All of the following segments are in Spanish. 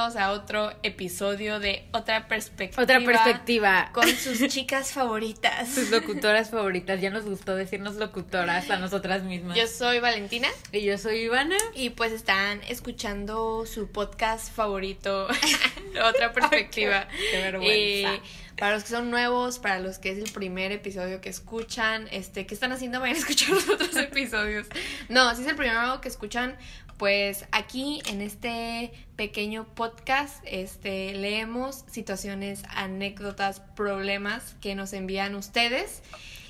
A todos, bienvenidos a otro episodio de Otra Perspectiva. Otra perspectiva. Con sus chicas favoritas. Sus locutoras favoritas. Ya nos gustó decirnos locutoras a nosotras mismas. Yo soy Valentina. Y yo soy Ivana. Y pues están escuchando su podcast favorito, Otra Perspectiva. qué, vergüenza. Eh, para los que son nuevos, para los que es el primer episodio que escuchan, este, ¿qué están haciendo? Vayan a escuchar los otros episodios. No, si es el primero que escuchan, pues aquí en este pequeño podcast este, leemos situaciones, anécdotas, problemas que nos envían ustedes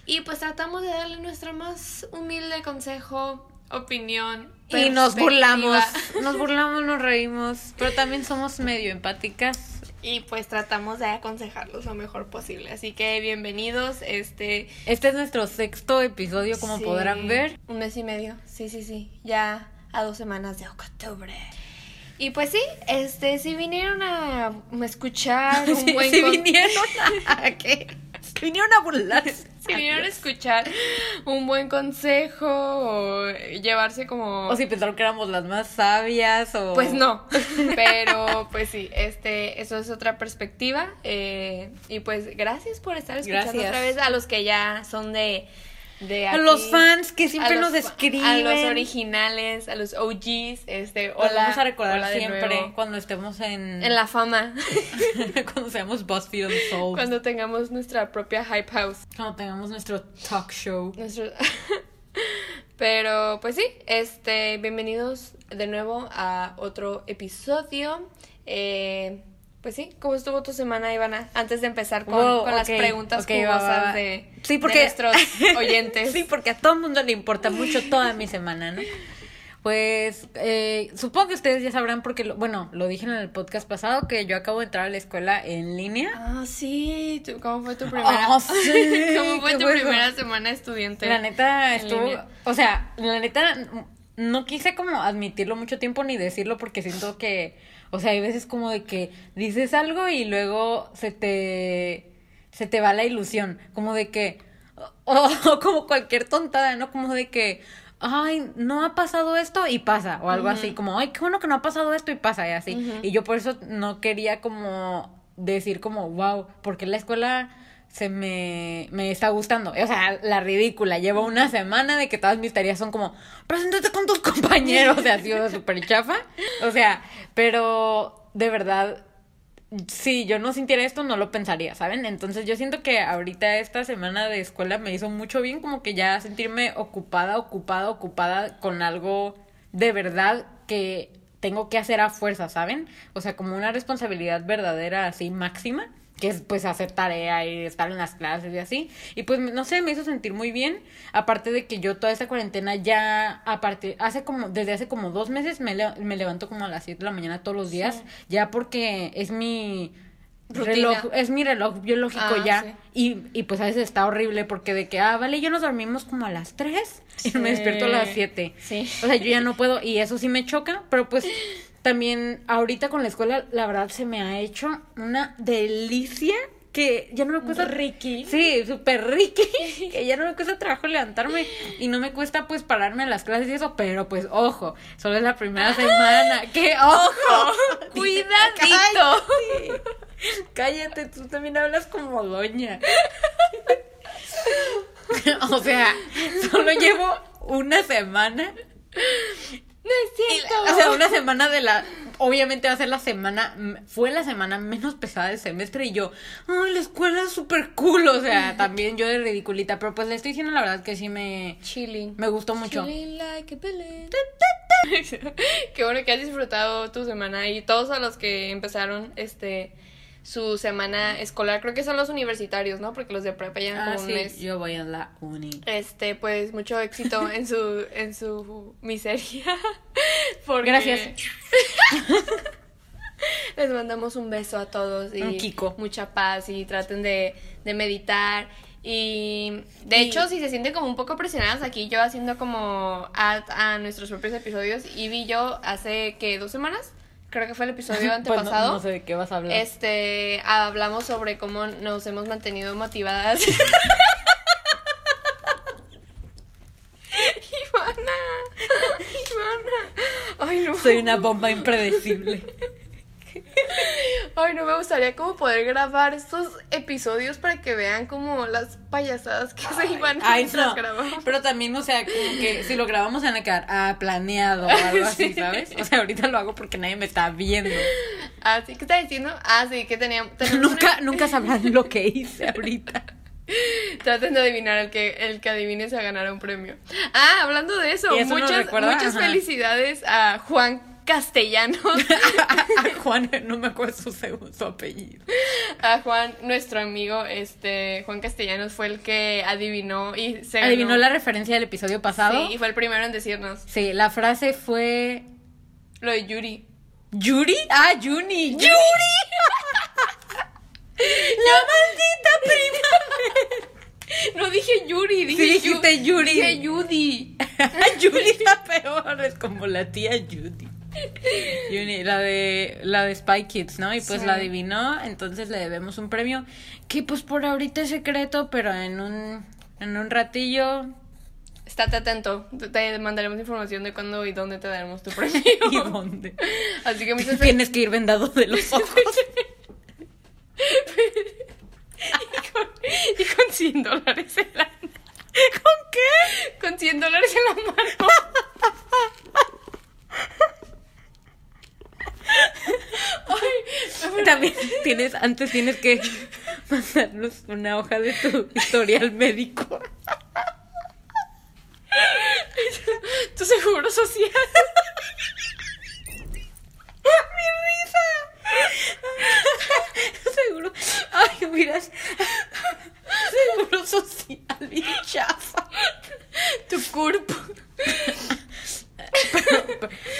y pues tratamos de darle nuestra más humilde consejo, opinión. Y nos burlamos, nos burlamos, nos reímos, pero también somos medio empáticas. Y pues tratamos de aconsejarlos lo mejor posible. Así que bienvenidos. Este. Este es nuestro sexto episodio, como sí, podrán ver. Un mes y medio. Sí, sí, sí. Ya a dos semanas de octubre. Y pues sí, este, si vinieron a escuchar un Sí, buen con- vinieron a, ¿qué? Vinieron a burlarse. si vinieron a escuchar un buen consejo o llevarse como O si pensaron que éramos las más sabias o... Pues no, pero pues sí, este, eso es otra perspectiva. eh, y pues gracias por estar escuchando Gracias. otra vez a los que ya son de, de A los fans que siempre los nos escriben. A los originales, a los OGs, este, Los hola. vamos a recordar siempre cuando estemos en... En la fama, cuando seamos BuzzFeed Unsolved. cuando tengamos nuestra propia hype house. Cuando tengamos nuestro talk show. Nuestro... Pero pues sí, este, bienvenidos de nuevo a otro episodio. Eh, pues sí, ¿cómo estuvo tu semana, Ivana? Antes de empezar con, Wow, con las preguntas ok, va, jugosas va, va. De, Sí, de porque- nuestros oyentes. Sí, porque a todo el mundo le importa mucho toda mi semana, ¿no? Pues eh, supongo que ustedes ya sabrán porque, lo- bueno, lo dije en el podcast pasado que yo acabo de entrar a la escuela en línea. Ah, sí, ¿cómo fue tu primera? Ah, sí, ¿Cómo fue tu bueno. primera semana estudiante? La neta estuvo, línea. o sea, la neta no quise como admitirlo mucho tiempo ni decirlo porque siento que, o sea, hay veces como de que dices algo y luego se te se te va la ilusión, como de que o, o como cualquier tontada, ¿no? Como de que ay, no ha pasado esto y pasa o algo así, como ay, qué bueno que no ha pasado esto y pasa y así. Y yo por eso no quería como decir como, wow, porque la escuela se me, me está gustando. O sea, la ridícula. Llevo una semana de que todas mis tareas son como, preséntate con tus compañeros. O sea, ha sido súper chafa. O sea, pero de verdad, si yo no sintiera esto, no lo pensaría, ¿saben? Entonces yo siento que ahorita esta semana de escuela me hizo mucho bien como que ya sentirme ocupada, ocupada, ocupada con algo de verdad que tengo que hacer a fuerza, ¿saben? O sea, como una responsabilidad verdadera así máxima, que es pues hacer tarea y estar en las clases y así. Y pues no sé, me hizo sentir muy bien, aparte de que yo toda esta cuarentena ya aparte hace como desde hace como dos meses me, le- me levanto como a las 7 de la mañana todos los días, Sí. ya porque es mi Rutina. reloj, es mi reloj biológico Ah, ya. sí. Y, y pues a veces está horrible porque de que, ah, vale, yo nos dormimos como a las 3 y me Sí. despierto a las 7. Sí. O sea, yo ya no puedo y eso sí me choca, pero pues también ahorita con la escuela, la verdad se me ha hecho una delicia que ya no me cuesta... Ricky. Sí, súper ricky, que ya no me cuesta trabajo levantarme y no me cuesta pues pararme a las clases y eso, pero pues ojo, solo es la primera semana, que ojo, Cuidadito. Cállate. Cállate, tú también hablas como doña. o sea, solo llevo una semana. Es cierto. O sea, una semana de la. Obviamente va a ser la semana. Fue la semana menos pesada del semestre y yo. Ay, la escuela es súper cool. O sea, también yo de ridiculita. Pero pues le estoy diciendo la verdad que sí me. Chilling. Me gustó mucho. Chilling like a. Qué bueno que has disfrutado tu semana y todos a los que empezaron este su semana escolar, creo que son los universitarios, ¿no? Porque los de prepa llevan Ah, como un mes. yo voy a la uni. Este, pues mucho éxito en su en su miseria. Porque Gracias. Les mandamos un beso a todos y Un Kiko. mucha paz y traten de, de meditar. Y de Y- hecho, si se sienten como un poco presionadas aquí, yo haciendo como a, a nuestros propios episodios, y vi yo hace que dos semanas, creo que fue el episodio Pues no- antepasado. no, sé de qué vas a hablar. Este, hablamos sobre cómo nos hemos mantenido motivadas. Ivana, Ivana. Ay, no. Soy una bomba impredecible. Ay, no me gustaría como poder grabar estos episodios para que vean como las payasadas que se iban Ay, mientras no. grabamos. Pero también, o sea, como que si lo grabamos en la quedar ah, planeado o algo así, Sí. ¿sabes? O sea, ahorita lo hago porque nadie me está viendo. Ah, sí, ¿qué está diciendo? Ah, sí, que teníamos... nunca, nunca sabrán lo que hice ahorita. Traten de adivinar el que, el que adivine se ganará un premio. Ah, hablando de eso, ¿Y eso nos muchas, muchas Ajá. felicidades a Juan Castellanos. Juan, no me acuerdo su segundo su apellido. A Juan, nuestro amigo, este, Juan Castellanos fue el que adivinó y se ganó. ¿Adivinó la referencia del episodio pasado? Sí, y fue el primero en decirnos Sí, la frase fue. lo de Yuri. ¿Yuri? Ah, Juni. ¡Yuri! ¡La maldita prima! No dije Yuri, dije Sí, dijiste Yu- Yuri. Dije Judy. Judy la peor, es como la tía Judy. La de la de Spy Kids, ¿no? Y pues Sí. la adivinó, entonces le debemos un premio que pues por ahorita es secreto, pero en un en un ratillo Estate atento, te- mandaremos información de cuándo y dónde te daremos tu premio. y dónde. Así que muchas Tienes que ir vendado de los ojos. y con, y con 100 dólares en la ¿Con qué? Con 100 dólares en la mano. Ay, También tienes, antes tienes que mandarnos una hoja de tu historial médico. tu seguro social. ¡Mi risa! Seguro. Ay, miras. Seguro social bien chafa. Tu cuerpo.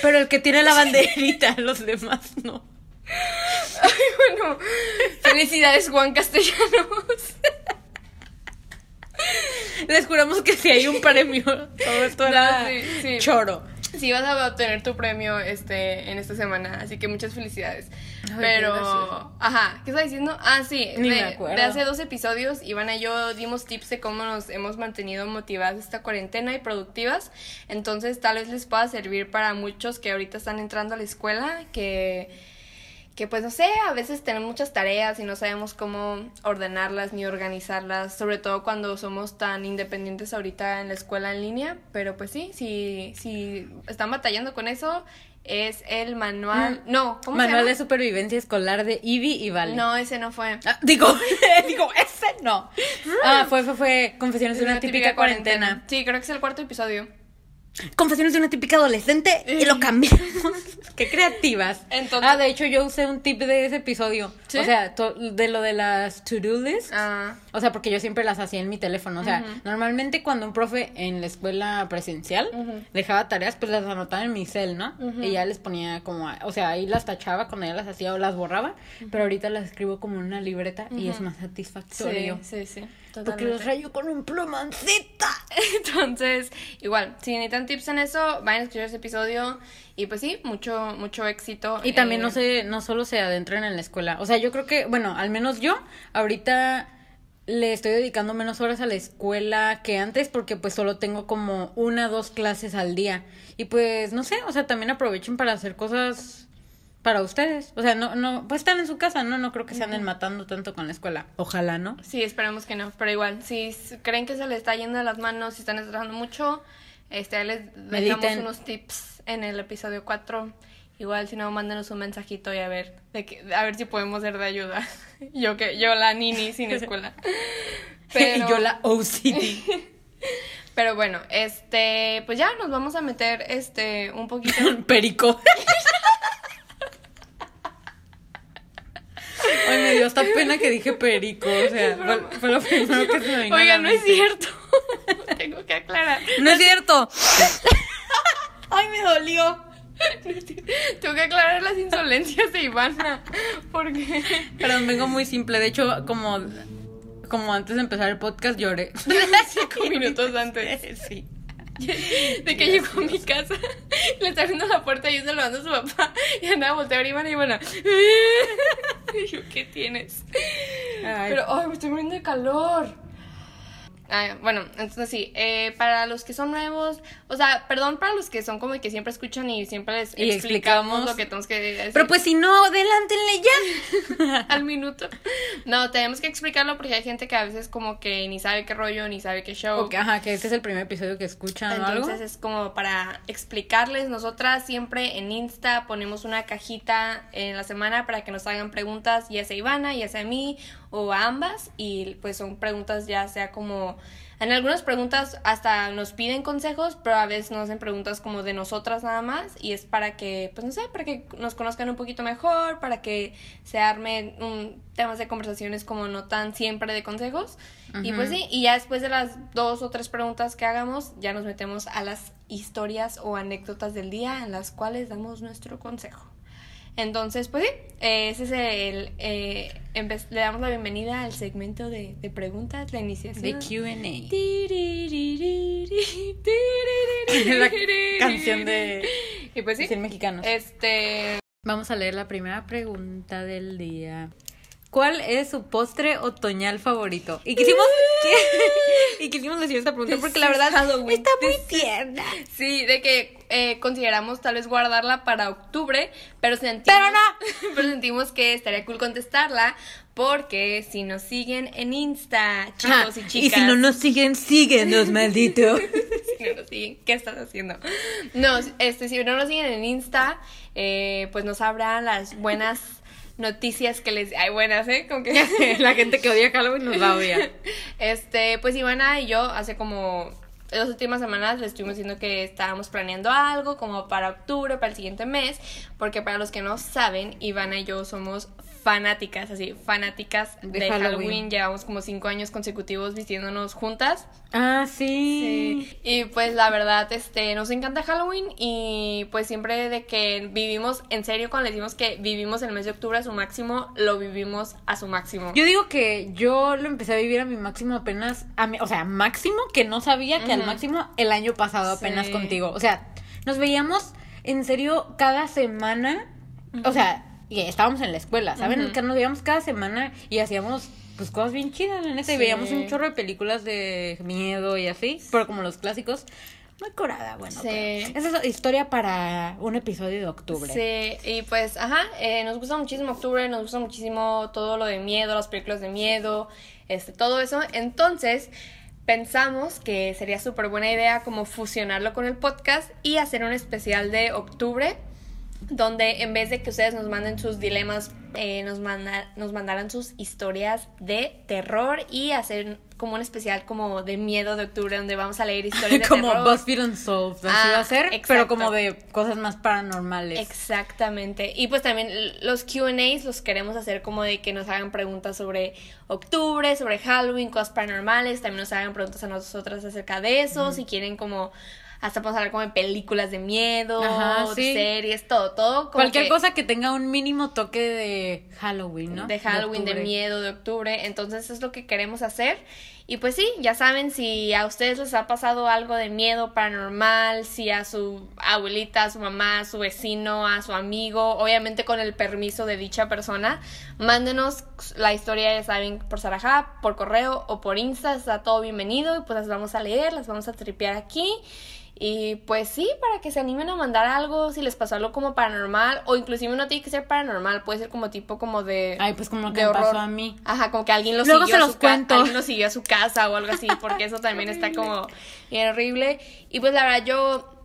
Pero, el que tiene la banderita, los demás no. Ay, bueno. Felicidades, Juan Castellanos. Les juramos que si hay un premio, todo esto era No, sí, sí. choro. Sí, vas a obtener tu premio este en esta semana, así que muchas felicidades. Ay, Pero, ajá, ¿qué estaba diciendo? Ah, sí, Ni de, me acuerdo. de hace dos episodios, Ivana y yo dimos tips de cómo nos hemos mantenido motivadas esta cuarentena y productivas. Entonces, tal vez les pueda servir para muchos que ahorita están entrando a la escuela, que que pues no sé, a veces tenemos muchas tareas y no sabemos cómo ordenarlas ni organizarlas, sobre todo cuando somos tan independientes ahorita en la escuela en línea, pero pues sí, si, si están batallando con eso, es el manual, no, ¿cómo Mm. Manual se de llama? supervivencia escolar de Ivy y Vale. No, ese no fue. Ah, digo, digo, ese no. Ah, fue, fue, fue Confesiones de una, típica, cuarentena. Sí, creo que es el cuarto episodio. Confesiones de una típica adolescente y lo cambiamos. Qué creativas. Entonces- ah, de hecho yo usé un tip de ese episodio. ¿Sí? O sea, to- de lo de las to-do lists. Ah, O sea, porque yo siempre las hacía en mi teléfono. O sea, normalmente cuando un profe en la escuela presencial dejaba tareas, pues las anotaba en mi cel, ¿no? Y ya les ponía como, o sea, ahí las tachaba cuando ya las hacía o las borraba. Pero ahorita las escribo como en una libreta y es más satisfactorio. sí, sí, sí. Porque los rayo con un plumoncita. Entonces, igual, si necesitan tips en eso, vayan a escuchar ese episodio. Y pues sí, mucho, mucho éxito. Y también eh, no se, no solo se adentren en la escuela. O sea, yo creo que, bueno, al menos yo, ahorita le estoy dedicando menos horas a la escuela que antes porque pues solo tengo como una dos clases al día. Y pues, no sé, o sea, también aprovechen para hacer cosas para ustedes. O sea, no, no, pues están en su casa, ¿no? No creo que se anden matando tanto con la escuela. Ojalá, ¿no? Sí, esperemos que no. Pero igual, si creen que se les está yendo de las manos, si están estresando mucho, este, les dejamos Mediten. unos tips en el episodio 4. Igual, si no, mándenos un mensajito y a ver, de que, a ver si podemos ser de ayuda. Yo que, yo la nini sin escuela. Pero, y yo la OCD. pero bueno, este, pues ya nos vamos a meter, este, un poquito. Perico. Ay, me dio hasta pena que dije perico. O sea, fue, lo primero que se me vino a la no es cierto. Tengo que aclarar. No es cierto. Ay, me dolió. Tengo que aclarar las insolencias de Ivana. Porque. Perdón, vengo muy simple. De hecho, como, como antes de empezar el podcast lloré. Cinco minutos antes. Sí. De que llegó a mi casa, le está abriendo la puerta y yo saludando a su papá. Y andaba a voltear a Ivana y Ivana. Y yo, ¿qué tienes? Ay, Pero, ay, me estoy muriendo de calor. Ah, bueno, entonces sí, eh, para los que son nuevos, o sea, perdón para los que son como que siempre escuchan y siempre les Y explicamos explicamos. lo que tenemos que decir. Pero pues si no, adelántenle ya. al minuto. No, tenemos que explicarlo porque hay gente que a veces como que ni sabe qué rollo, ni sabe qué show. Ajá, que este es el primer episodio que escuchan o algo. Entonces es como para explicarles, nosotras siempre en Insta ponemos una cajita en la semana para que nos hagan preguntas, ya sea Ivana, ya sea a mí o ambas, y pues son preguntas ya sea como, en algunas preguntas hasta nos piden consejos, pero a veces nos hacen preguntas como de nosotras nada más, y es para que, pues no sé, para que nos conozcan un poquito mejor, para que se armen un, temas de conversaciones como no tan siempre de consejos. Y pues sí, y ya después de las dos o tres preguntas que hagamos, ya nos metemos a las historias o anécdotas del día en las cuales damos nuestro consejo. Entonces, pues sí, ese es el... eh, le damos la bienvenida al segmento de, de preguntas, la De iniciación. QA. La canción de Y pues sí, 100 mexicanos. este... Vamos a leer la primera pregunta del día. ¿Cuál es su postre otoñal favorito? Y quisimos, y quisimos decir esta pregunta porque la verdad Halloween. está muy tierna. Sí, de que eh, consideramos tal vez guardarla para octubre, pero sentimos, Pero no. pero sentimos que estaría cool contestarla porque si nos siguen en Insta, Ah, chicos y chicas. y si no nos siguen, síguenos, maldito. si no nos siguen, ¿qué estás haciendo? No, este, si no nos siguen en Insta, eh, pues nos habrán las buenas noticias que les... Ay, buenas, ¿eh? Como que... la gente que odia Halloween nos va a odiar. Este, pues Ivana y yo hace como las últimas semanas le estuvimos diciendo que estábamos planeando algo como para octubre, para el siguiente mes, porque para los que no saben, Ivana y yo somos fanáticas, así, fanáticas de, De Halloween. Halloween. Llevamos como cinco años consecutivos vistiéndonos juntas. Ah, sí. Sí. Y pues la verdad, este, nos encanta Halloween y pues siempre de que vivimos, en serio, cuando le decimos que vivimos el mes de octubre a su máximo, lo vivimos a su máximo. Yo digo que yo lo empecé a vivir a mi máximo apenas, a mi- o sea, máximo que no sabía que al máximo el año pasado apenas Sí. contigo. O sea, nos veíamos en serio cada semana, o sea, y estábamos en la escuela, ¿saben? Que nos veíamos cada semana y hacíamos pues cosas bien chidas, la neta, y veíamos un chorro de películas de miedo y así, pero como los clásicos. Muy curada, bueno. Sí. pero Esa es historia para un episodio de octubre. Sí, y pues, ajá, eh, nos gusta muchísimo octubre, nos gusta muchísimo todo lo de miedo, las películas de miedo, este, todo eso. Entonces, pensamos que sería súper buena idea como fusionarlo con el podcast y hacer un especial de octubre donde en vez de que ustedes nos manden sus dilemas, eh, nos, manda- nos mandaran sus historias de terror y hacer como un especial como de miedo de octubre donde vamos a leer historias de como terror. BuzzFeed Unsolved, así Ah, va a ser, pero como de cosas más paranormales. Exactamente. Y pues también los QAs los queremos hacer como de que nos hagan preguntas sobre octubre, sobre Halloween, cosas paranormales. También nos hagan preguntas a nosotras acerca de eso. Si quieren como... Hasta podemos hablar como de películas de miedo, Ajá, sí. series, todo, todo. como Cualquier que cosa que tenga un mínimo toque de Halloween, ¿no? De Halloween, de, miedo, de octubre. Entonces es lo que queremos hacer. Y pues sí, ya saben, si a ustedes les ha pasado algo de miedo paranormal, si a su abuelita, a su mamá, a su vecino, a su amigo, obviamente con el permiso de dicha persona, mándenos la historia, ya saben, por Sarajá, por correo o por Insta, está todo bienvenido y pues las vamos a leer, las vamos a tripear aquí. Y pues sí, para que se animen a mandar algo, si les pasó algo como paranormal, o inclusive no tiene que ser paranormal, puede ser como tipo como de... Ay, pues como lo que horror. pasó a mí. Ajá, como que alguien lo Luego siguió se a su cuento. alguien lo siguió a su casa o algo así, porque eso también está como bien horrible. Y pues la verdad yo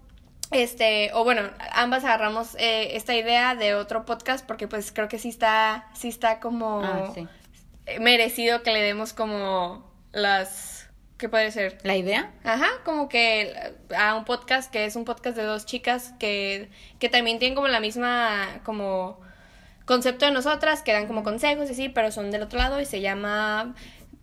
este, o bueno, ambas agarramos eh, esta idea de otro podcast porque pues creo que sí está sí está como Ah, sí. merecido que le demos como las ¿qué puede ser? ¿La idea? Ajá, como que a un podcast que es un podcast de dos chicas que, que también tienen como la misma como concepto de nosotras, que dan como consejos y sí, pero son del otro lado y se llama,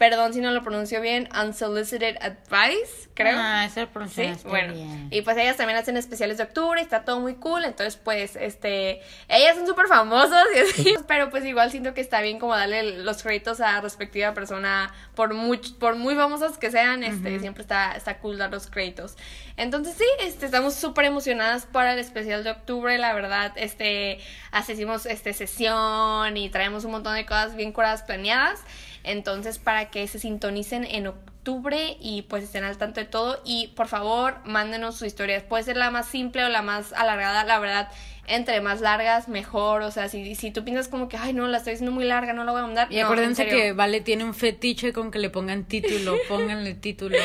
perdón si no lo pronuncio bien, Unsolicited Advice, creo. Ah, ese lo Sí, pronunciaste bueno. bien. Y pues ellas también hacen especiales de octubre, está todo muy cool, entonces pues este, ellas son súper famosas y así, pero pues igual siento que está bien como darle los créditos a respectiva persona, por muy, por muy famosas que sean, este, siempre está, está cool dar los créditos. Entonces sí, este, estamos súper emocionadas para el especial de octubre, la verdad, este, hacemos este sesión y traemos un montón de cosas bien curadas planeadas. Entonces, para que se sintonicen en, oc- octubre y pues estén al tanto de todo y por favor mándenos sus historias. Puede ser la más simple o la más alargada, la verdad, entre más largas mejor, o sea, si, si tú piensas como que, ay no, la estoy haciendo muy larga, no la voy a mandar. Y no, acuérdense que Vale tiene un fetiche con que le pongan título, pónganle título.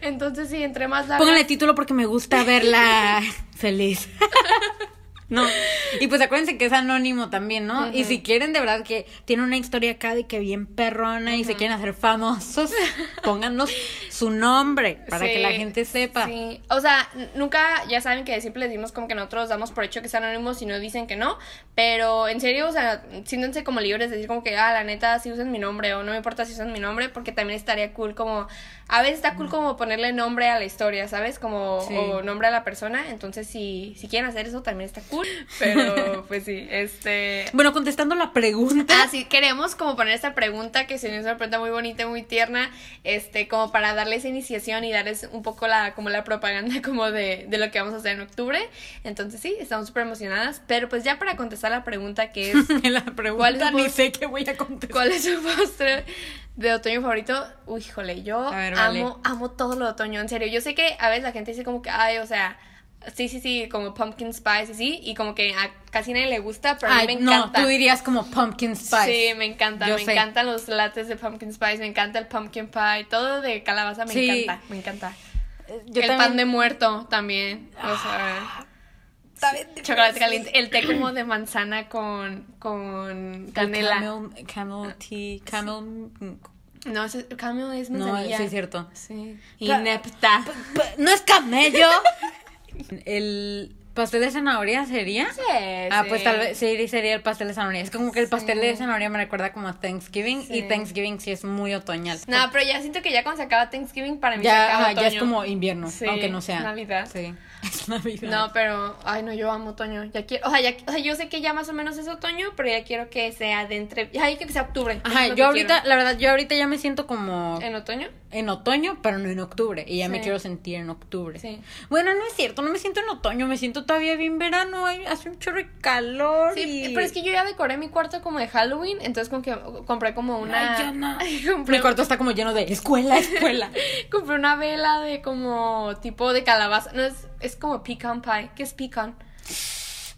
Entonces sí, entre más largas... Pónganle título porque me gusta verla feliz. No. Y pues acuérdense que es anónimo también, ¿no? Y si quieren de verdad que tiene una historia acá de que bien perrona y se quieren hacer famosos, pónganos su nombre para que la Sí, gente sepa. Sí, o sea, nunca, ya saben que siempre les decimos como que nosotros damos por hecho que es anónimos y no dicen que no, pero en serio, o sea, siéntense como libres de decir como que, ah, la neta, si usan mi nombre o no me importa si usan mi nombre, porque también estaría cool como, a veces está cool como ponerle nombre a la historia, ¿sabes? Como, Sí. o nombre a la persona, entonces si, si quieren hacer eso también está cool, pero pues sí, este... Bueno, contestando la pregunta. Ah, sí, queremos como poner esta pregunta que se nos una pregunta muy bonita, muy tierna, este, como para darles iniciación y darles un poco la, como la propaganda como de, de lo que vamos a hacer en octubre. Entonces sí, estamos súper emocionadas, pero pues ya para contestar la pregunta que es, la ¿Cuál pregunta es ni sé qué voy a contestar. ¿cuál es su postre de otoño favorito? Uy, híjole, yo vale. amo, amo todo lo de otoño, en serio. Yo sé que a veces la gente dice como que, ay, o sea... Sí, sí, sí, como pumpkin spice y sí, y como que a casi nadie le gusta, pero a mí me no, encanta. tú dirías como pumpkin spice. Sí, me encanta, Yo me sé. encantan los lattes de pumpkin spice, me encanta el pumpkin pie, todo de calabaza me Sí. encanta, me encanta. Yo el también- pan de muerto también, o sea, chocolate caliente, el té como de manzana con con el canela. Camel, camel tea, camel. No, ese camel es No, manzanilla. sí es cierto. Sí. Inepta. P- ¿No es camello? ¿El pastel de zanahoria sería? Sí, Ah, sí. pues tal vez sí sería el pastel de zanahoria. Es como que el pastel Sí. de zanahoria me recuerda como a Thanksgiving Sí. y Thanksgiving sí es muy otoñal. No, pero ya siento que ya cuando se acaba Thanksgiving para mí se ya, acaba ajá, ya es otoño. como invierno, aunque no sea. Navidad. Sí, es Navidad. No, pero, ay, no, yo amo otoño. Ya quiero, o sea, ya, o sea, yo sé que ya más o menos es otoño, pero ya quiero que sea de entre, ya quiero que sea octubre. Ajá, yo ahorita, la verdad, yo ahorita ya me siento como. ¿En otoño? en otoño, pero no en octubre. Y ya me quiero sentir en octubre. Sí. Bueno, no es cierto, no me siento en otoño, me siento todavía bien verano, hay- hace un chorro de calor. Sí, y- pero es que yo ya decoré mi cuarto como de Halloween, entonces como que compré como una... Ay, yo no. compré, Mi cuarto está como lleno de escuela, escuela. compré una vela de como tipo de calabaza. No, es, es como pecan pie. ¿Qué es pecan?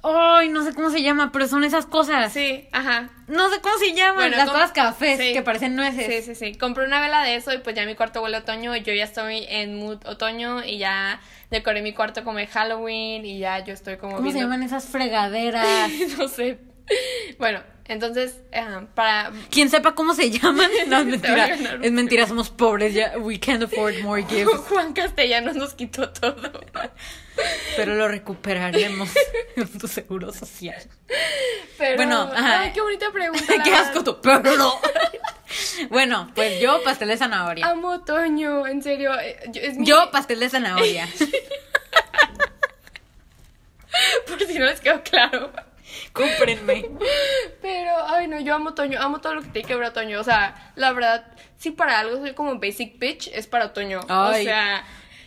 Ay, no sé cómo se llama, pero son esas cosas. Sí, ajá. No sé cómo se llaman, Bueno, las cosas cafés sí. que parecen nueces. Sí, sí, sí. Compré una vela de eso y pues ya mi cuarto huele a otoño y yo ya estoy en mood otoño y ya decoré mi cuarto como de Halloween y ya yo estoy como ¿Cómo se llaman esas fregaderas? no sé. Bueno, entonces, ajá, para... Quien sepa cómo se llaman, no es mentira. Es somos pobres, ya we can't afford more gifts. Juan Castellanos nos quitó todo. Pero lo recuperaremos en tu seguro social. Pero, Bueno, ajá. ay, qué bonita pregunta. Qué asco tú, pero no. Bueno, pues yo pastel de zanahoria. Amo otoño, en serio. eh, Yo, es mi- Yo pastel de zanahoria. por si no les quedó claro. Cómprenme. Pero, ay, no, yo amo otoño, amo todo lo que tiene que ver otoño. O sea, la verdad, si para algo soy como basic bitch, es para otoño. Ay. O sea,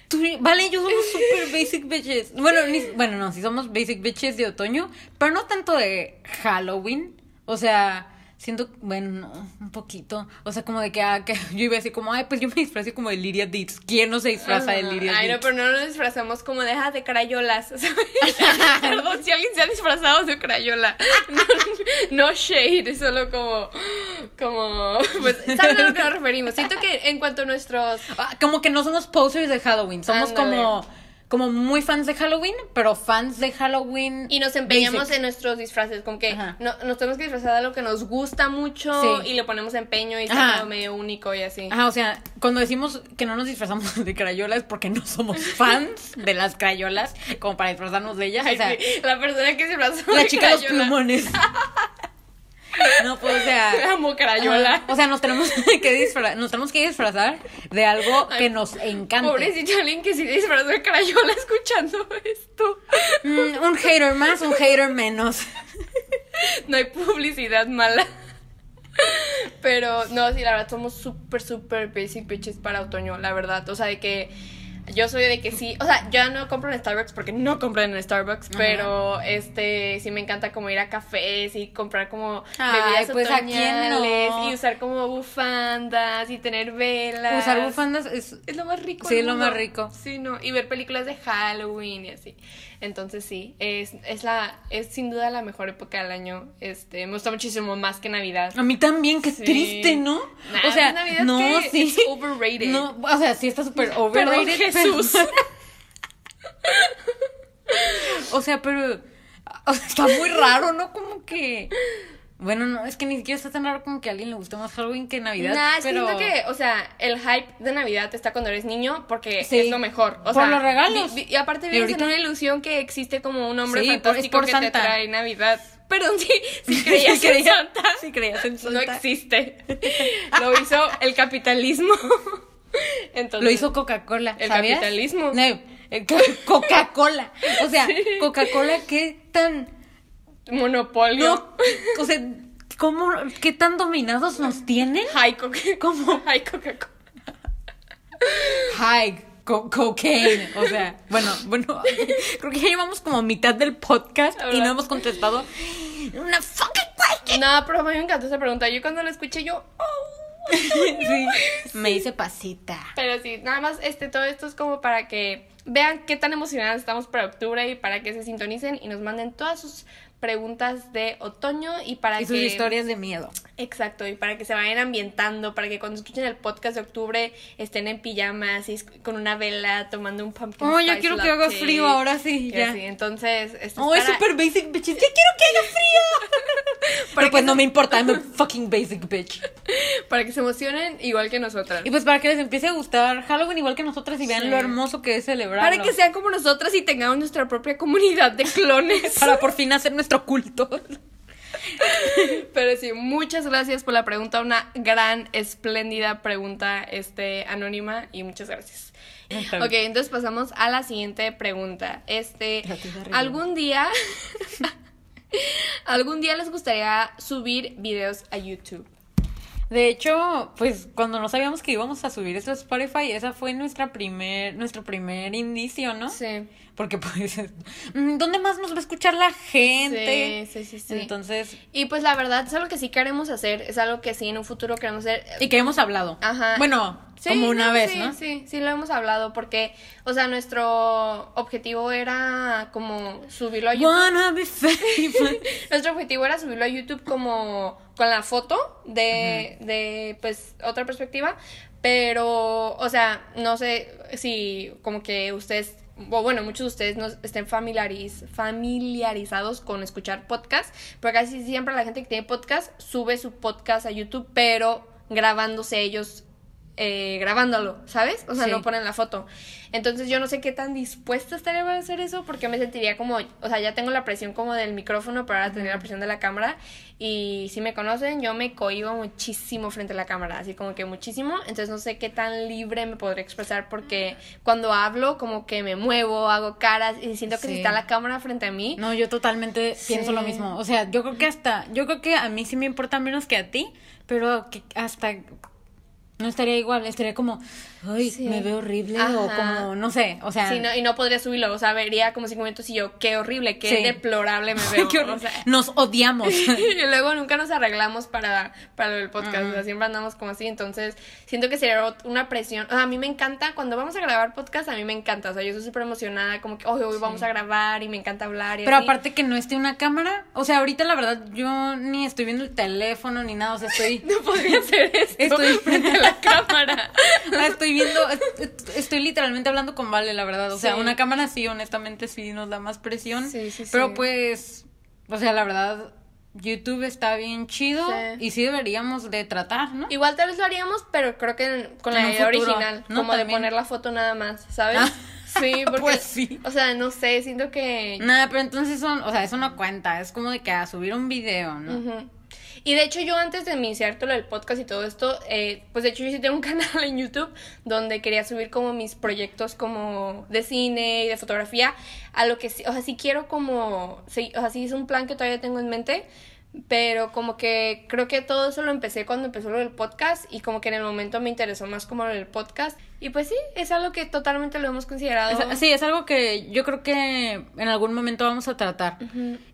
Tú, vale, yo somos super basic bitches. Bueno, ni- bueno, no, sí somos basic bitches de otoño, pero no tanto de Halloween. O sea, siento, bueno, no, un poquito. O sea, como de que, ah, que yo iba así como, ay, pues yo me disfrazé como de Liria Deeds. ¿Quién no se disfraza de. Liria Ay, no, pero no nos disfrazamos como de, ah, de crayolas. ¿sabes? Perdón, si alguien se ha disfrazado de crayola. No, no shade, solo como, como, pues, ¿saben a lo que nos referimos? Siento que en cuanto a nuestros Ah, como que no somos posers de Halloween. Somos Ándale. como, como muy fans de Halloween, pero fans de Halloween. Y nos empeñamos basic. en nuestros disfraces, como que no, nos tenemos que disfrazar de algo que nos gusta mucho Sí. y le ponemos empeño y está como medio único y así. Ajá, o sea, cuando decimos que no nos disfrazamos de crayolas es porque no somos fans de las crayolas, como para disfrazarnos de ellas. Ay, o sea, sí, la persona que se disfrazó la de chica de los plumones. No, pues, o sea. Amo Crayola. O sea, nos tenemos que disfrazar, nos tenemos que disfrazar de algo que nos encante. Pobrecito alguien que sí disfrazó de Crayola escuchando esto. Mm, un hater más, un hater menos. No hay publicidad mala. Pero no, sí, la verdad, somos súper, súper basic bitches para otoño, la verdad. O sea, de que yo soy de que sí, o sea, yo no compro en Starbucks porque no compro en Starbucks, Ajá. pero este sí me encanta como ir a cafés y comprar como Ay, bebidas pues, ¿a quién no? otoñales y usar como bufandas y tener velas. Usar bufandas es... Es lo más rico. Sí, lo más rico. Sí, no, y ver películas de Halloween y así. Entonces sí, es, es la es sin duda la mejor época del año. Este, me gusta muchísimo más que Navidad. A mí también, qué Sí. triste, ¿no? Nah, o sea, Navidad no, que sí. it's overrated. No, o sea, sí está súper overrated. pero- Jesús. o sea, pero o sea, está muy raro, ¿no? Como que bueno, no, es que ni siquiera está tan raro como que a alguien le guste más Halloween que Navidad, Nah, pero siento que, o sea, el hype de Navidad está cuando eres niño porque Sí. es lo mejor. O Por sea, los regalos. vi- vi- y aparte vives ahorita- en una ilusión que existe como un hombre Sí, fantástico por que Santa. te trae Navidad. Perdón, sí, sí creías Sí en Santa. sí creías en No Santa. existe. Lo hizo el capitalismo. Entonces, Lo hizo Coca-Cola, El capitalismo. No, Coca-Cola. O sea. Coca-Cola qué tan monopolio. no, o sea, cómo qué tan dominados nos tienen? High Coca- ¿Cómo? High Coca-Cola. Hi, co- cocaine. O sea, bueno, bueno, creo que ya llevamos como mitad del podcast y no hemos contestado una fucking question. No, pero a mí me encantó esa pregunta. Yo cuando la escuché, yo. "Oh". Sí, me hice pasita. Pero sí, nada más este, todo esto es como para que vean qué tan emocionadas estamos para octubre y para que se sintonicen y nos manden todas sus preguntas de otoño y para Y sus que historias de miedo. exacto y para que se vayan ambientando para que cuando escuchen el podcast de octubre estén en pijamas y con una vela tomando un pumpkin Oh, spice quiero que haga frío ahora sí, ya. sí, entonces esto Oh, es para- super basic bitches. Ya quiero que haga frío. Pero pues no me importa, I'm a fucking basic bitch. para que se emocionen igual que nosotras Y pues para que les empiece a gustar Halloween igual que nosotras y vean Sí. lo hermoso que es celebrarlo. para que sean como nosotras y tengamos nuestra propia comunidad de clones Para por fin hacer nuestro culto. Pero sí, muchas gracias por la pregunta, una gran, espléndida pregunta, este, anónima, y muchas gracias. Ok, entonces pasamos a la siguiente pregunta. Este. ¿algún día, algún día les gustaría subir videos a YouTube? De hecho, pues cuando no sabíamos que íbamos a subir esto a Spotify, esa fue nuestra primer, nuestro primer indicio, ¿no? Sí. Porque pues, mm, ¿dónde más nos va a escuchar la gente? Sí, sí, sí, sí. Entonces, Y pues la verdad es algo que sí queremos hacer, es algo que sí en un futuro queremos hacer. y que hemos hablado. Ajá. Bueno, Sí, como una no, vez, sí, ¿no? Sí, sí, lo hemos hablado porque, o sea, nuestro objetivo era como subirlo a YouTube. Wanna be famous. Nuestro objetivo era subirlo a YouTube como con la foto de, de pues, otra perspectiva. Pero, o sea, no sé si como que ustedes, bueno, muchos de ustedes no estén familiariz, familiarizados con escuchar podcast. Pero casi siempre la gente que tiene podcast sube su podcast a YouTube, pero grabándose ellos eh, grabándolo, ¿sabes? O sea, Sí. no ponen la foto. Entonces yo no sé qué tan dispuesta estaría para hacer eso porque me sentiría como, o sea, ya tengo la presión como del micrófono, pero ahora tendría la presión de la cámara y si me conocen, yo me cohibo muchísimo frente a la cámara, así como que muchísimo, entonces no sé qué tan libre me podré expresar porque cuando hablo como que me muevo, hago caras y siento que Sí. si está la cámara frente a mí, No, yo totalmente pienso lo mismo. O sea, yo creo que hasta, yo creo que a mí sí me importa menos que a ti, pero que hasta no estaría igual, estaría como, ay, Sí. me veo horrible o como, no sé, o sea, Sí, no, y no podría subirlo, o sea, vería como cinco minutos y yo, qué horrible, qué Sí. deplorable me veo. qué horrible. o sea, nos odiamos. y luego nunca nos arreglamos para, para el podcast, o sea, siempre andamos como así, entonces siento que sería una presión, o sea, a mí me encanta, cuando vamos a grabar podcast, a mí me encanta, o sea, yo soy súper emocionada, como que, hoy hoy vamos a grabar y me encanta hablar y Pero así. aparte que no esté una cámara, o sea, ahorita la verdad yo ni estoy viendo el teléfono ni nada, o sea, estoy no podría hacer esto Estoy- frente a la cámara. Ah, estoy viendo, estoy literalmente hablando con Vale, la verdad. O sea, Sí. una cámara sí, honestamente sí nos da más presión. Sí, sí, sí. Pero pues, o sea, la verdad, YouTube está bien chido Sí. y sí deberíamos de tratar, ¿no? Igual tal vez lo haríamos, pero creo que con En la idea futuro, original, ¿no? como de poner la foto nada más, ¿sabes? Ah. Sí, porque, Pues sí. o sea, no sé, siento que... Nada, pero entonces son, o sea, eso no cuenta, es como de que a subir un video, ¿no? Ujú. Y de hecho yo antes de iniciar todo el podcast y todo esto, eh, pues de hecho yo sí tengo un canal en YouTube donde quería subir como mis proyectos como de cine y de fotografía, a lo que o sea, sí quiero como, o sea, sí es un plan que todavía tengo en mente, Pero como que creo que todo eso lo empecé cuando empezó lo del podcast y como que en el momento me interesó más como lo del podcast. Y pues sí, es algo que totalmente lo hemos considerado. Es- sí, es algo que yo creo que en algún momento vamos a tratar.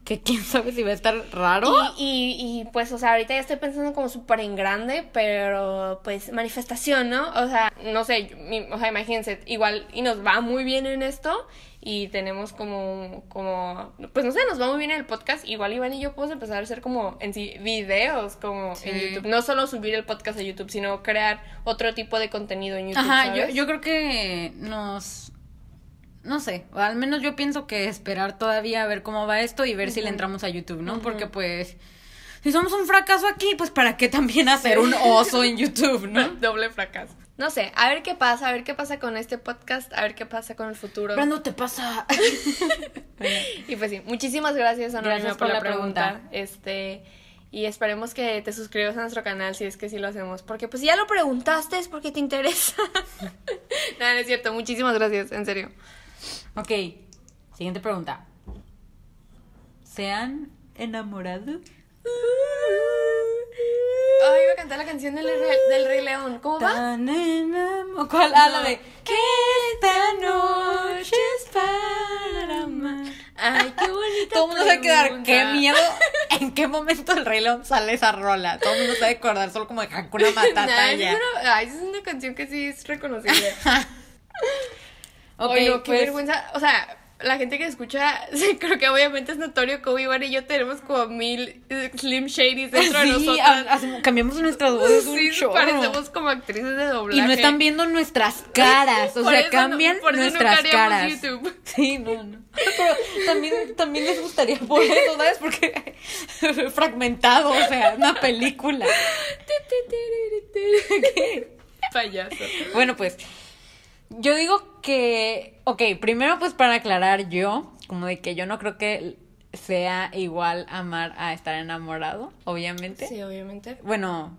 Que quién sabe si va a estar raro. Y, y, y, pues, o sea, ahorita ya estoy pensando como súper en grande, pero pues manifestación, ¿no? O sea, no sé, mi- o sea, imagínense, igual y nos va muy bien en esto y tenemos como, como, pues no sé, nos va muy bien en el podcast, igual Iván y yo podemos empezar a hacer como en sí videos como en. YouTube, no solo subir el podcast a YouTube, sino crear otro tipo de contenido en YouTube. Ajá, yo, ¿sabes? yo creo que nos... No sé, al menos yo pienso que esperar todavía a ver cómo va esto y ver si le entramos a YouTube, ¿no? Porque pues... Si somos un fracaso aquí, pues ¿para qué también hacer un oso en YouTube, no? Doble fracaso. No sé, a ver qué pasa, a ver qué pasa con este podcast, a ver qué pasa con el futuro. Brando, te pasa. Y pues sí, muchísimas gracias, Anónima, Gracias por, por la la pregunta. pregunta. Este, y esperemos que te suscribas a nuestro canal si es que sí lo hacemos. Porque pues si ya lo preguntaste, es porque te interesa. Nada, no es cierto. Muchísimas gracias, en serio. ok, siguiente pregunta. ¿Se han enamorado? Ay, iba a cantar la canción del, Rey- del Rey León. ¿Cómo va? Tan enamorado. ¿Cuál? Ah, la de Que esta noche es para amar. Ay, qué bonita Todo el mundo se va a quedar, qué miedo. ¿En qué momento del Rey León sale esa rola? Todo el mundo se va a acordar solo como de Hakuna Matata Nah, ya. es una, ay, es una canción que sí es reconocible. Ok, Oye, qué pues, vergüenza. O sea, la gente que escucha, creo que obviamente es notorio que Iván y yo tenemos como mil eh, Slim Shadys dentro de sí, hacemos- cambiamos nuestras voces un Sí, parecemos como actrices de doblaje. Y no están viendo nuestras caras, o Por sea, eso no- cambian por eso nuestras nunca haríamos caras. YouTube. Sí, no, no. Pero también, también les gustaría por eso, ¿sabes? Porque fragmentado, o sea, una película. Payaso. Bueno, pues yo digo que, ok, primero pues para aclarar yo, como de que yo no creo que sea igual amar a estar enamorado, obviamente. Sí, obviamente. Bueno,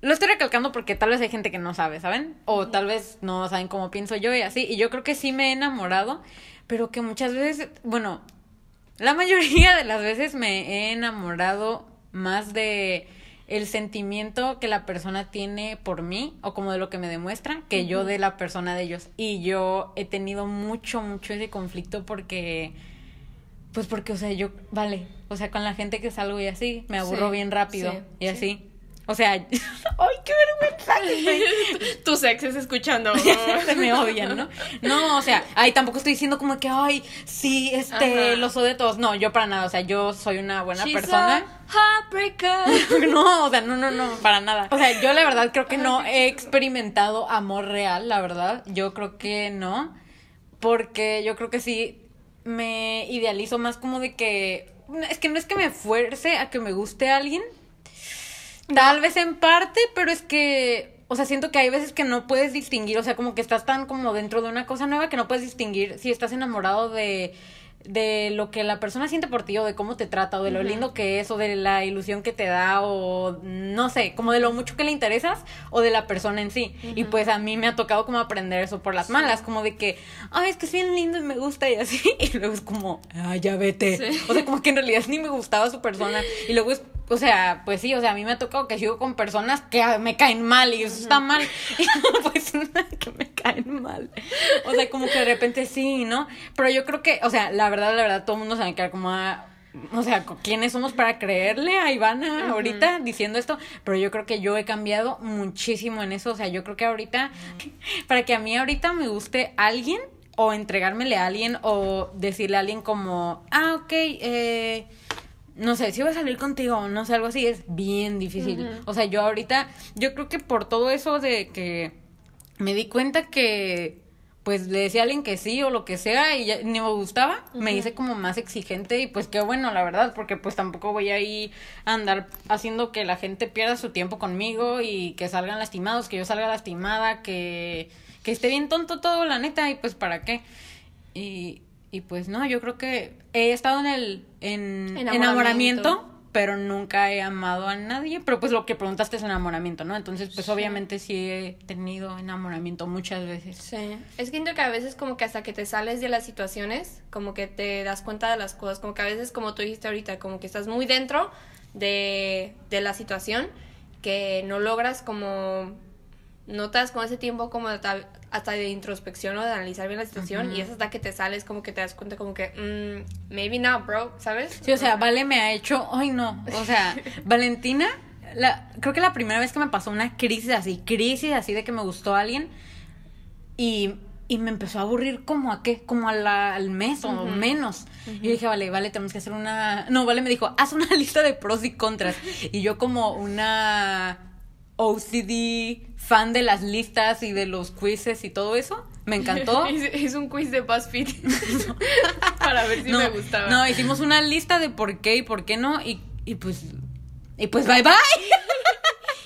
lo estoy recalcando porque tal vez hay gente que no sabe, ¿saben? O tal vez no saben cómo pienso yo y así. Y yo creo que sí me he enamorado, pero que muchas veces, bueno, la mayoría de las veces me he enamorado más de el sentimiento que la persona tiene por mí o como de lo que me demuestra que yo de la persona de ellos. Y yo he tenido mucho, mucho ese conflicto porque... Pues porque, o sea, yo, vale, o sea, con la gente que salgo y así, me aburro Sí, bien rápido sí, y sí. así. O sea, ¡ay, qué vergüenza! Tus exes escuchando. Se me odian, ¿no? No, o sea, ay, tampoco estoy diciendo como que, ay, sí, este, Ajá. los odio de todos. No, yo para nada, o sea, yo soy una buena She's persona. No, o sea, no, no, no, para nada. O sea, yo la verdad creo que no he experimentado amor real, la verdad. Yo creo que no. Porque yo creo que sí me idealizo más como de que. Es que no es que me fuerce a que me guste alguien. Tal vez en parte, pero es que. O sea, siento que hay veces que no puedes distinguir, o sea, como que estás tan como dentro de una cosa nueva que no puedes distinguir si estás enamorado de, de lo que la persona siente por ti o de cómo te trata o de lo lindo que es o de la ilusión que te da o no sé, como de lo mucho que le interesas o de la persona en sí. Y pues a mí me ha tocado como aprender eso por las malas, como de que, ay, es que es bien lindo y me gusta y así. Y luego es como, ay, ya vete. Sí. O sea, como que en realidad ni me gustaba su persona. Y luego es, o sea, pues sí, o sea, a mí me ha tocado que sigo con personas que ah, me caen mal y eso está mal. Pues que me caen mal. O sea, como que de repente sí, ¿no? Pero yo creo que, o sea, la verdad, la verdad, todo el mundo se va a quedar como a. O sea, ¿quiénes somos para creerle a Ivana ahorita diciendo esto? Pero yo creo que yo he cambiado muchísimo en eso. O sea, yo creo que ahorita, para que a mí ahorita me guste alguien, o entregármele a alguien, o decirle a alguien como, ah, ok, eh, no sé, si voy a salir contigo o no sé, algo así, es bien difícil. O sea, yo ahorita, yo creo que por todo eso de que me di cuenta que pues le decía a alguien que sí o lo que sea y ya ni me gustaba, me hice como más exigente y pues qué bueno, la verdad, porque pues tampoco voy ahí a andar haciendo que la gente pierda su tiempo conmigo y que salgan lastimados, que yo salga lastimada, que, que esté bien tonto todo, la neta, y pues para qué. Y, y pues no, yo creo que he estado en el en Enamoramiento. enamoramiento pero nunca he amado a nadie. Pero pues lo que preguntaste es enamoramiento, ¿no? Entonces, pues obviamente sí he tenido enamoramiento muchas veces. Sí, es que siento que a veces como que hasta que te sales de las situaciones, como que te das cuenta de las cosas, como que a veces como tú dijiste ahorita, como que estás muy dentro de, de la situación que no logras como notas con ese tiempo como de- hasta de introspección o de analizar bien la situación y es hasta que te sales como que te das cuenta como que mm, maybe not bro ¿sabes? Sí, o sea, Vale me ha hecho, ay no, o sea, Valentina, la, creo que la primera vez que me pasó una crisis así, crisis así de que me gustó alguien y, y me empezó a aburrir como a qué, como a la- al mes o menos. Y yo dije, vale, vale, tenemos que hacer una, no, vale me dijo, haz una lista de pros y contras. Y yo como una OCD fan de las listas y de los quizzes y todo eso, me encantó. es, un quiz de BuzzFeed para ver si no, me gustaba. No, hicimos una lista de por qué y por qué no. Y, y pues. Y pues bye bye.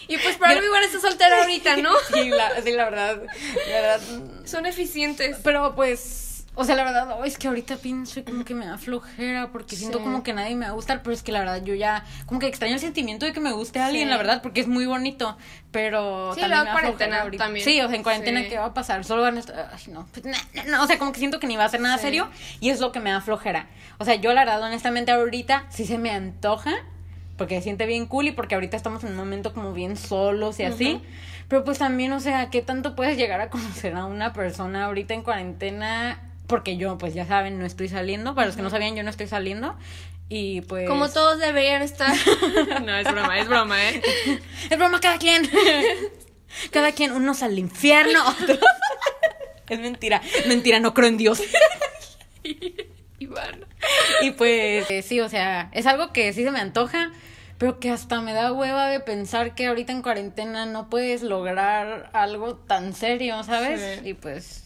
Y pues algo Mira- igual está soltera ahorita, ¿no? Sí, la, sí, la verdad. La verdad. Son eficientes. Pero pues. O sea, la verdad, oh, es que ahorita pienso y como que me da flojera porque siento como que nadie me va a gustar, pero es que la verdad yo ya como que extraño el sentimiento de que me guste alguien, Sí. la verdad, porque es muy bonito, pero Sí, también me da cuarentena ahorita. también. Sí, o sea, en cuarentena Sí. qué va a pasar, solo van a estar, ay, no, pues, na- na- no, o sea, como que siento que ni va a ser nada serio y es lo que me da flojera. O sea, yo la verdad honestamente ahorita sí se me antoja porque se siente bien cool y porque ahorita estamos en un momento como bien solos y así. Pero pues también, o sea, ¿qué tanto puedes llegar a conocer a una persona ahorita en cuarentena? Porque yo, pues ya saben, no estoy saliendo. Para los que no sabían, yo no estoy saliendo. Y pues... Como todos deberían estar. no, es broma, es broma, ¿eh? Es broma cada quien. cada quien, unos al infierno, otros... es mentira, mentira, no creo en Dios. Iván. Y pues eh, sí, o sea, es algo que sí se me antoja, pero que hasta me da hueva de pensar que ahorita en cuarentena no puedes lograr algo tan serio, ¿sabes? Sí. Y pues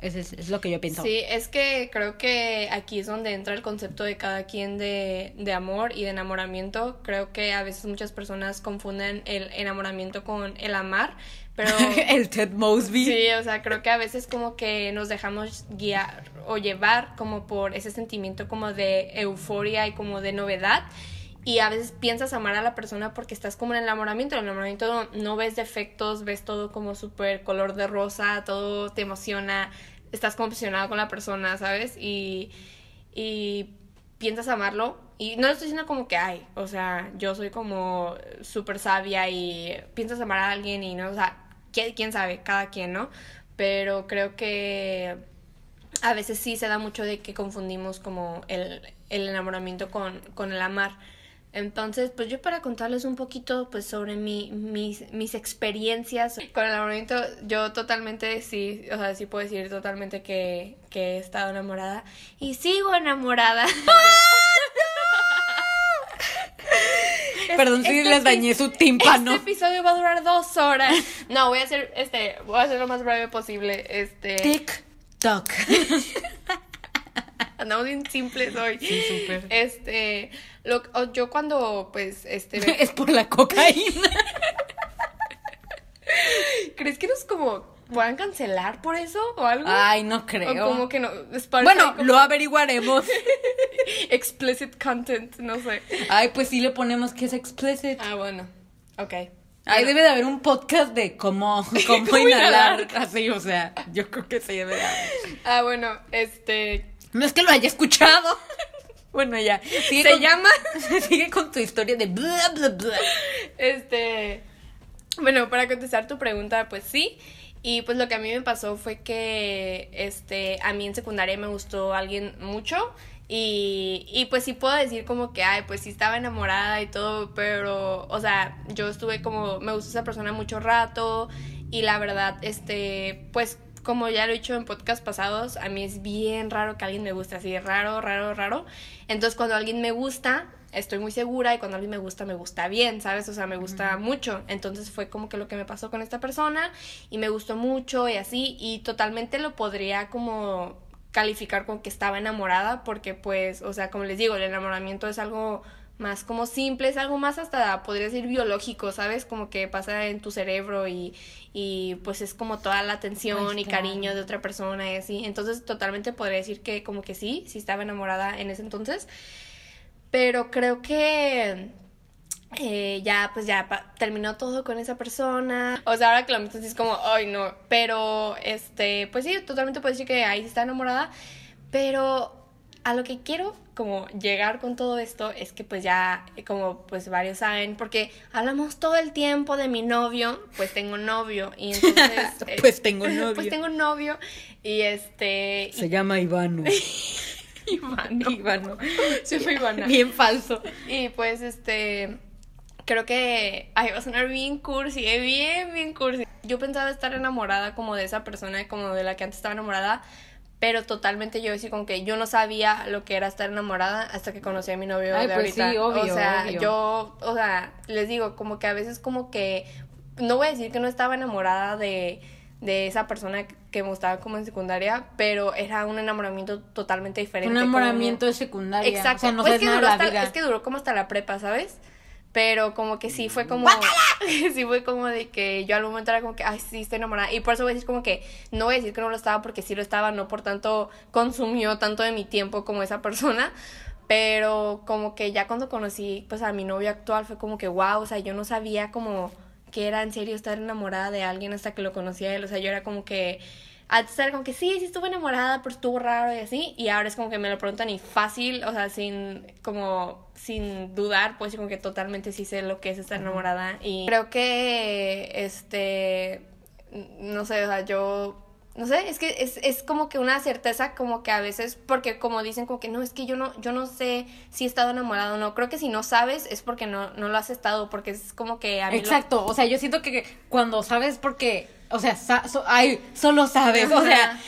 eso es, es lo que yo pienso. Sí, es que creo que aquí es donde entra el concepto de cada quien de, de amor y de enamoramiento. Creo que a veces muchas personas confunden el enamoramiento con el amar, pero... El Ted Mosby. Sí, o sea, creo que a veces como que nos dejamos guiar o llevar como por ese sentimiento como de euforia y como de novedad. Y a veces piensas amar a la persona porque estás como en el enamoramiento. En el enamoramiento no, ves defectos, ves todo como súper color de rosa, todo te emociona, estás como obsesionado con la persona, ¿sabes? Y, y piensas amarlo. Y no estoy diciendo como que, ay, o sea, yo soy como súper sabia y piensas amar a alguien y no, o sea, ¿quién, quién sabe, cada quien, ¿no? Pero creo que a veces sí se da mucho de que confundimos como el, el enamoramiento con, con el amar. Entonces, pues yo para contarles un poquito pues sobre mi, mis, mis experiencias con el enamoramiento, yo totalmente sí, o sea, sí puedo decir totalmente que, que he estado enamorada y sigo enamorada. Perdón si Este les dañé su tímpano. Este episodio va a durar dos horas. No, voy a hacer, este, voy a hacer lo más breve posible. Este, Tic toc. andamos bien simples hoy. Sí, súper. Este, lo, o- yo cuando, pues, este, es por la cocaína. ¿crees que nos como puedan cancelar por eso o algo? Ay, no o creo. como que no, Spotify Bueno, como lo averiguaremos. explicit content, no sé. Ay, pues sí le ponemos que es explicit. Ah, bueno, ok. Ahí Bueno, debe de haber un podcast de cómo, cómo, ¿Cómo inhalar. Así, o sea, yo creo que sí debe de haber. Ah, bueno, este, No es que lo haya escuchado. Bueno, ya. Sigue se con- llama, Sigue con tu historia de bla, bla, bla. este, bueno, para contestar tu pregunta, pues sí. Y pues lo que a mí me pasó fue que, este, a mí en secundaria me gustó alguien mucho. Y, y pues sí puedo decir como que, ay, pues sí estaba enamorada y todo, pero, o sea, yo estuve como, me gustó esa persona mucho rato y la verdad, este, pues como ya lo he dicho en podcast pasados, a mí es bien raro que alguien me guste así, raro, raro, raro. Entonces cuando alguien me gusta, estoy muy segura y cuando alguien me gusta, me gusta bien, ¿sabes? O sea, me gusta mucho. Entonces fue como que lo que me pasó con esta persona y me gustó mucho y así y totalmente lo podría como calificar con que estaba enamorada porque pues, o sea, como les digo, el enamoramiento es algo más como simple, es algo más hasta podría decir biológico, ¿sabes? Como que pasa en tu cerebro y, y pues es como toda la atención Pues y claro. cariño de otra persona y así. Entonces totalmente podría decir que como que sí, sí estaba enamorada en ese entonces. Pero creo que eh, ya, pues ya terminó todo con esa persona. O sea, ahora que lo meto así es como, ay, no. Pero, este, pues sí, totalmente puedo decir que ahí sí está enamorada. Pero a lo que quiero como llegar con todo esto es que pues ya, como pues varios saben, porque hablamos todo el tiempo de mi novio, pues tengo novio y entonces... eh, Pues tengo novio. Pues tengo un novio y este... Se llama Ivano. Ivano. Ivano. Sí, fue Ivana. Bien falso. Y pues este creo que ay, va a sonar bien cursi, eh, bien bien cursi. Yo pensaba estar enamorada como de esa persona, como de la que antes estaba enamorada, pero totalmente yo decía como que yo no sabía lo que era estar enamorada hasta que conocí a mi novio Ay, de pues ahorita. sí, obvio, o sea, obvio. yo, o sea, les digo como que a veces como que no voy a decir que no estaba enamorada de de esa persona que me gustaba como en secundaria, pero era un enamoramiento totalmente diferente. Un como- enamoramiento de secundaria. Exacto. O sea, no Pues es, que duró la hasta, vida. es que duró como hasta la prepa, ¿sabes? Pero como que sí fue como... sí fue como de que yo al momento era como que, ay, sí, estoy enamorada. Y por eso voy a decir como que, no voy a decir que no lo estaba porque sí lo estaba, no por tanto consumió tanto de mi tiempo como esa persona. Pero como que ya cuando conocí pues a mi novio actual fue como que, wow, o sea, yo no sabía como que era en serio estar enamorada de alguien hasta que lo conocí a él. O sea, yo era como que... Antes era como que sí, sí estuve enamorada, pero estuvo raro y así. Y ahora es como que me lo preguntan y fácil, o sea, sin como sin dudar, pues como que totalmente sí sé lo que es estar enamorada. Y creo que este no sé, o sea, yo no sé, es que es, es como que una certeza como que a veces, porque como dicen como que no, es que yo no, yo no sé si he estado enamorado o no. Creo que si no sabes es porque no, no lo has estado, porque es como que a mí lo- Exacto, o sea, yo siento que cuando sabes porque, o sea, sa- so- ay, solo sabes, o sea,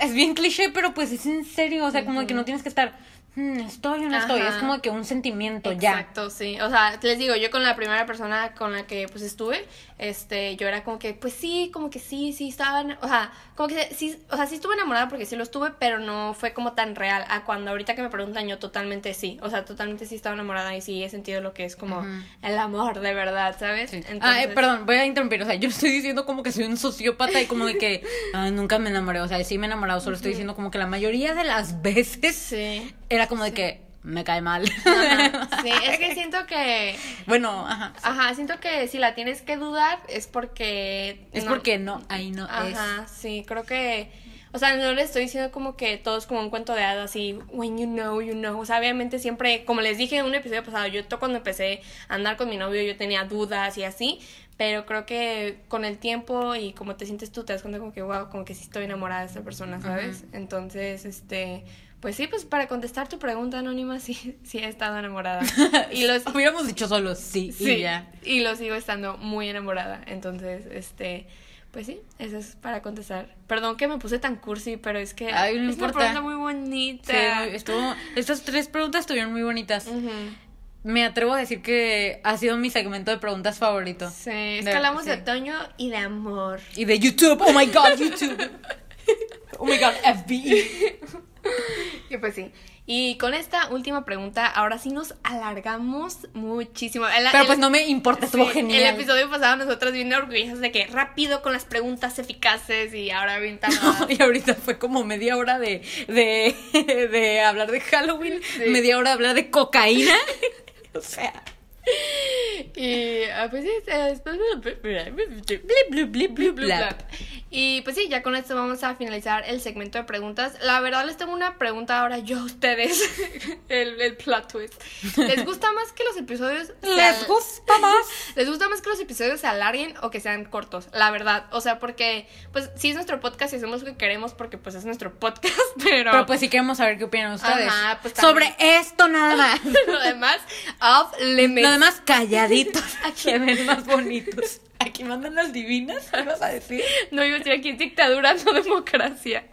es bien cliché, pero pues es en serio, o sea, como que no tienes que estar, "Hmm, estoy o no estoy, Ajá. es como que un sentimiento ya. Exacto, sí. O sea, les digo, yo con la primera persona con la que pues estuve, este, yo era como que, pues sí, como que sí, sí estaba, en- o sea, como que sí, o sea, sí estuve enamorada porque sí lo estuve, pero no fue como tan real. A cuando ahorita que me preguntan, yo totalmente sí. O sea, totalmente sí estaba enamorada y sí he sentido lo que es como Ujú. el amor de verdad, ¿sabes? Sí. Entonces- Ah, eh, perdón, voy a interrumpir. O sea, yo estoy diciendo como que soy un sociópata y como de que ah, nunca me enamoré. O sea, sí me he enamorado, solo estoy diciendo como que la mayoría de las veces Sí. era como de que me cae mal. Ajá, sí, es que siento que bueno, ajá. Ajá, siento que si la tienes que dudar es porque Es no- porque no, ahí no Ajá, sí, creo que. O sea, no le estoy diciendo como que todo es como un cuento de hadas y when you know, you know. O sea, obviamente siempre, como les dije en un episodio pasado, yo cuando empecé a andar con mi novio yo tenía dudas y así, pero creo que con el tiempo y como te sientes tú, te das cuenta como que, wow, como que sí estoy enamorada de esta persona, ¿sabes? Entonces, este, pues sí, pues para contestar tu pregunta anónima, sí, sí he estado enamorada. y los. Hubiéramos dicho solo sí, Sí, y ya. y lo sigo estando muy enamorada. Entonces, este, pues sí, eso es para contestar. Perdón que me puse tan cursi, pero es que Ay, no es una importa. pregunta muy bonita. Sí, estuvo, estas tres preguntas estuvieron muy bonitas. Ujú. Me atrevo a decir que ha sido mi segmento de preguntas favorito. Sí, es De- que hablamos sí. de otoño y de amor. Y de YouTube. Oh my god, YouTube. oh my god, FBI. Y pues sí. Y con esta última pregunta, ahora sí nos alargamos muchísimo. El- Pero el- pues no me importa, estuvo Sí, genial. El episodio pasado nosotras bien orgullosas de que rápido con las preguntas eficaces y ahora bien tardadas. Y ahorita fue como media hora de, de, de hablar de Halloween, Sí. media hora de hablar de cocaína. O sea, Y ah, pues sí, eh, Y pues sí, ya con esto vamos a finalizar el segmento de preguntas. La verdad les tengo una pregunta ahora yo a ustedes. el, el plot twist. ¿Les gusta más que los episodios ¿Les gusta más? ¿Les gusta más que los episodios se alarguen o que sean cortos? La verdad. O sea, porque pues sí es nuestro podcast y hacemos lo que queremos porque pues es nuestro podcast, pero... Pero pues sí queremos saber qué opinan ustedes. Ajá, pues. Sobre esto nada más. lo demás, off limits. Lo demás calladitos. Se ven más bonitos. Aquí mandan las divinas, ¿qué vas a decir? No iba a decir aquí es dictadura, no democracia.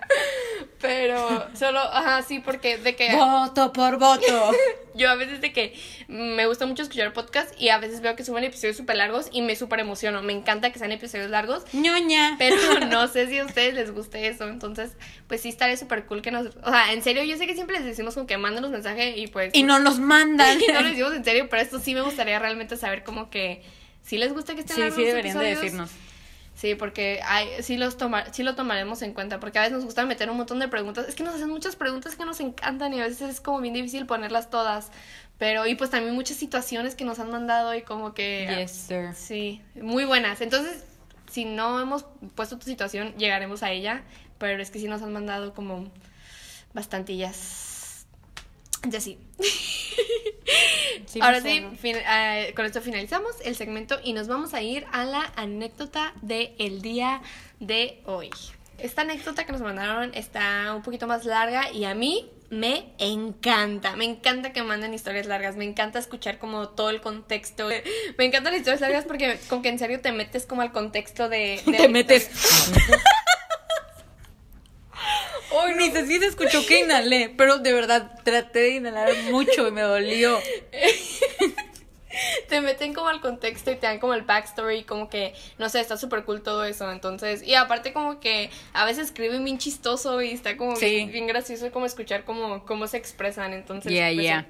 Pero solo, ajá, sí, porque de que Voto por voto. yo a veces de que me gusta mucho escuchar podcast y a veces veo que suben episodios súper largos y me súper emociono. Me encanta que sean episodios largos. ñoña. Pero no sé si a ustedes les guste eso. Entonces, pues sí estaría súper cool que nos. O sea, en serio, yo sé que siempre les decimos como que mándanos mensaje y pues. Y no nos mandan. y no lo decimos en serio, pero esto sí me gustaría realmente saber como que. Si les gusta que estén Sí, largos sí los deberían de episodios. decirnos. Sí, porque hay, sí, los toma, sí lo tomaremos en cuenta, porque a veces nos gusta meter un montón de preguntas. Es que nos hacen muchas preguntas que nos encantan y a veces es como bien difícil ponerlas todas. Pero, y pues también muchas situaciones que nos han mandado y como que... Yes, sir. Sí, muy buenas. Entonces, si no hemos puesto tu situación, llegaremos a ella. Pero es que sí nos han mandado como bastantillas. Ya sí. Sí, Ahora sí, fin- eh, con esto finalizamos el segmento y nos vamos a ir a la anécdota del día de hoy. Esta anécdota que nos mandaron está un poquito más larga y a mí me encanta. Me encanta que manden historias largas. Me encanta escuchar como todo el contexto. Me encantan las historias largas porque con que en serio te metes como al contexto de... de Te metes. Hoy ni sé si se escuchó que inhalé, pero de verdad traté de inhalar mucho y me dolió. te meten como al contexto y te dan como el backstory, como que, no sé, está súper cool todo eso, entonces, y aparte como que a veces escriben bien chistoso y está como Sí. bien, bien gracioso como escuchar cómo, cómo se expresan, entonces. Yeah, pues, yeah.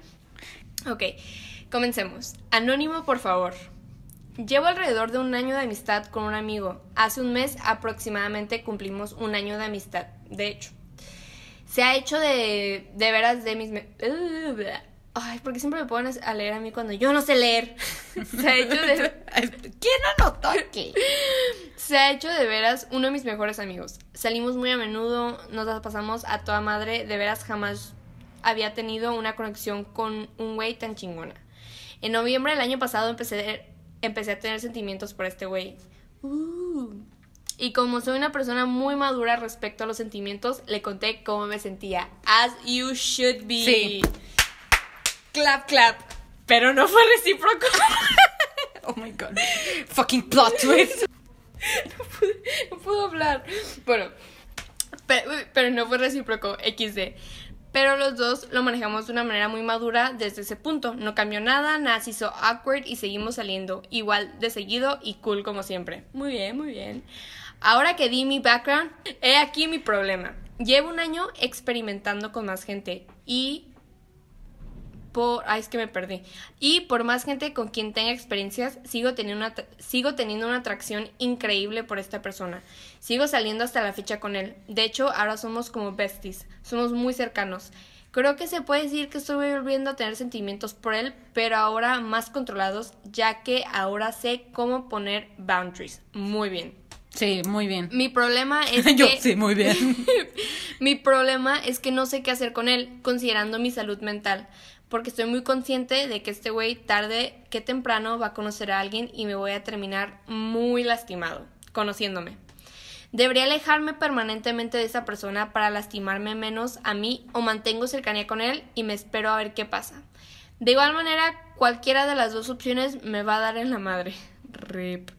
sí. Ok, comencemos. Anónimo, por favor. Llevo alrededor de un año de amistad con un amigo. Hace un mes aproximadamente cumplimos un año de amistad, de hecho. Se ha hecho de, de veras de mis... me- Ay, porque siempre me ponen a leer a mí cuando yo no sé leer. Se ha hecho de... ¿Quién anotó aquí? Se ha hecho de veras uno de mis mejores amigos. Salimos muy a menudo, nos las pasamos a toda madre, de veras jamás había tenido una conexión con un güey tan chingona. En noviembre del año pasado empecé, empecé a tener sentimientos por este güey. Uh. Y como soy una persona muy madura respecto a los sentimientos, le conté cómo me sentía. As you should be. Sí. Clap, clap. Pero no fue recíproco. Oh my god. Fucking plot twist. no, pude- no puedo hablar. Bueno, pe- pero, no fue recíproco, XD. Pero los dos lo manejamos de una manera muy madura desde ese punto. No cambió nada, nada se hizo awkward y seguimos saliendo igual de seguido y cool como siempre. Muy bien, muy bien. Ahora que di mi background, he aquí mi problema. Llevo un año experimentando con más gente y por ay es que me perdí. Y por más gente con quien tenga experiencias sigo teniendo una sigo teniendo una atracción increíble por esta persona. Sigo saliendo hasta la fecha con él. De hecho ahora somos como besties. Somos muy cercanos. Creo que se puede decir que estoy volviendo a tener sentimientos por él pero ahora más controlados ya que ahora sé cómo poner boundaries. Muy bien Sí, muy bien. mi problema es Yo, que sí, muy bien. mi problema es que no sé qué hacer con él, considerando mi salud mental, porque estoy muy consciente de que este güey tarde que temprano va a conocer a alguien y me voy a terminar muy lastimado, conociéndome. ¿Debería alejarme permanentemente de esa persona para lastimarme menos a mí o mantengo cercanía con él y me espero a ver qué pasa? De igual manera, cualquiera de las dos opciones me va a dar en la madre. Rip.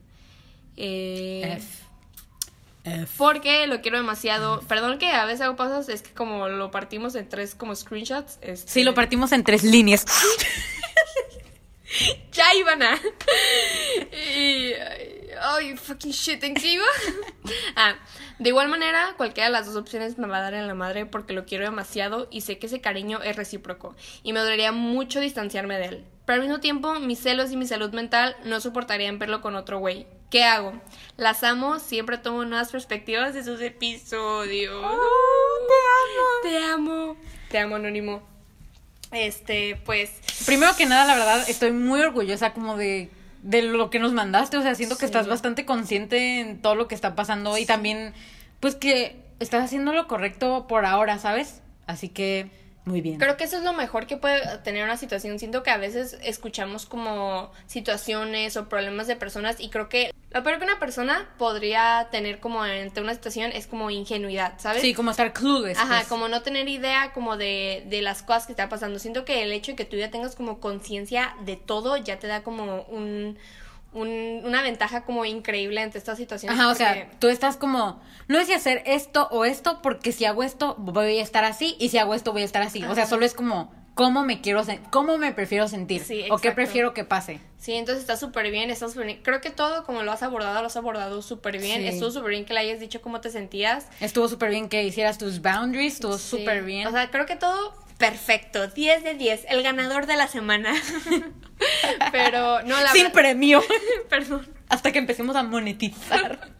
Eh, F. F. porque lo quiero demasiado. Perdón que a veces hago pasos, es que como lo partimos en tres como screenshots. este, Sí, lo partimos en tres líneas. Ya iban a. y. Ay, fucking shit, ¿en qué iba? ah, de igual manera, cualquiera de las dos opciones me va a dar en la madre porque lo quiero demasiado y sé que ese cariño es recíproco y me dolería mucho distanciarme de él. Pero al mismo tiempo, mis celos y mi salud mental no soportarían verlo con otro güey. ¿Qué hago? Las amo, siempre tomo nuevas perspectivas de sus episodios. te amo. Te amo, Anónimo. Este, pues. Primero que nada, la verdad, estoy muy orgullosa como de, de lo que nos mandaste. O sea, siento que estás bastante consciente en todo lo que está pasando y también, pues que estás haciendo lo correcto por ahora, ¿sabes? Así que, muy bien. Creo que eso es lo mejor que puede tener una situación. Siento que a veces escuchamos como situaciones o problemas de personas y creo que lo peor que una persona podría tener como ante una situación es como ingenuidad, ¿sabes? Sí, como estar clueless. Ajá, pues. como no tener idea como de, de las cosas que está pasando. Siento que el hecho de que tú ya tengas como conciencia de todo ya te da como un, un- una ventaja como increíble ante estas situaciones. Ajá, o sea, tú estás como, no es si hacer esto o esto, porque si hago esto voy a estar así y si hago esto voy a estar así. O sea, solo es como, ¿cómo me quiero, sen- cómo me prefiero sentir? Sí, o qué prefiero que pase. Sí, entonces está súper bien, está súper bien. Creo que todo como lo has abordado, lo has abordado súper bien. Sí. Estuvo súper bien que le hayas dicho cómo te sentías. Estuvo súper bien que hicieras tus boundaries, estuvo Sí. súper bien. O sea, creo que todo perfecto. 10 de 10. El ganador de la semana. Pero, no, la Sin verdad- premio. Perdón. Hasta que empecemos a monetizar.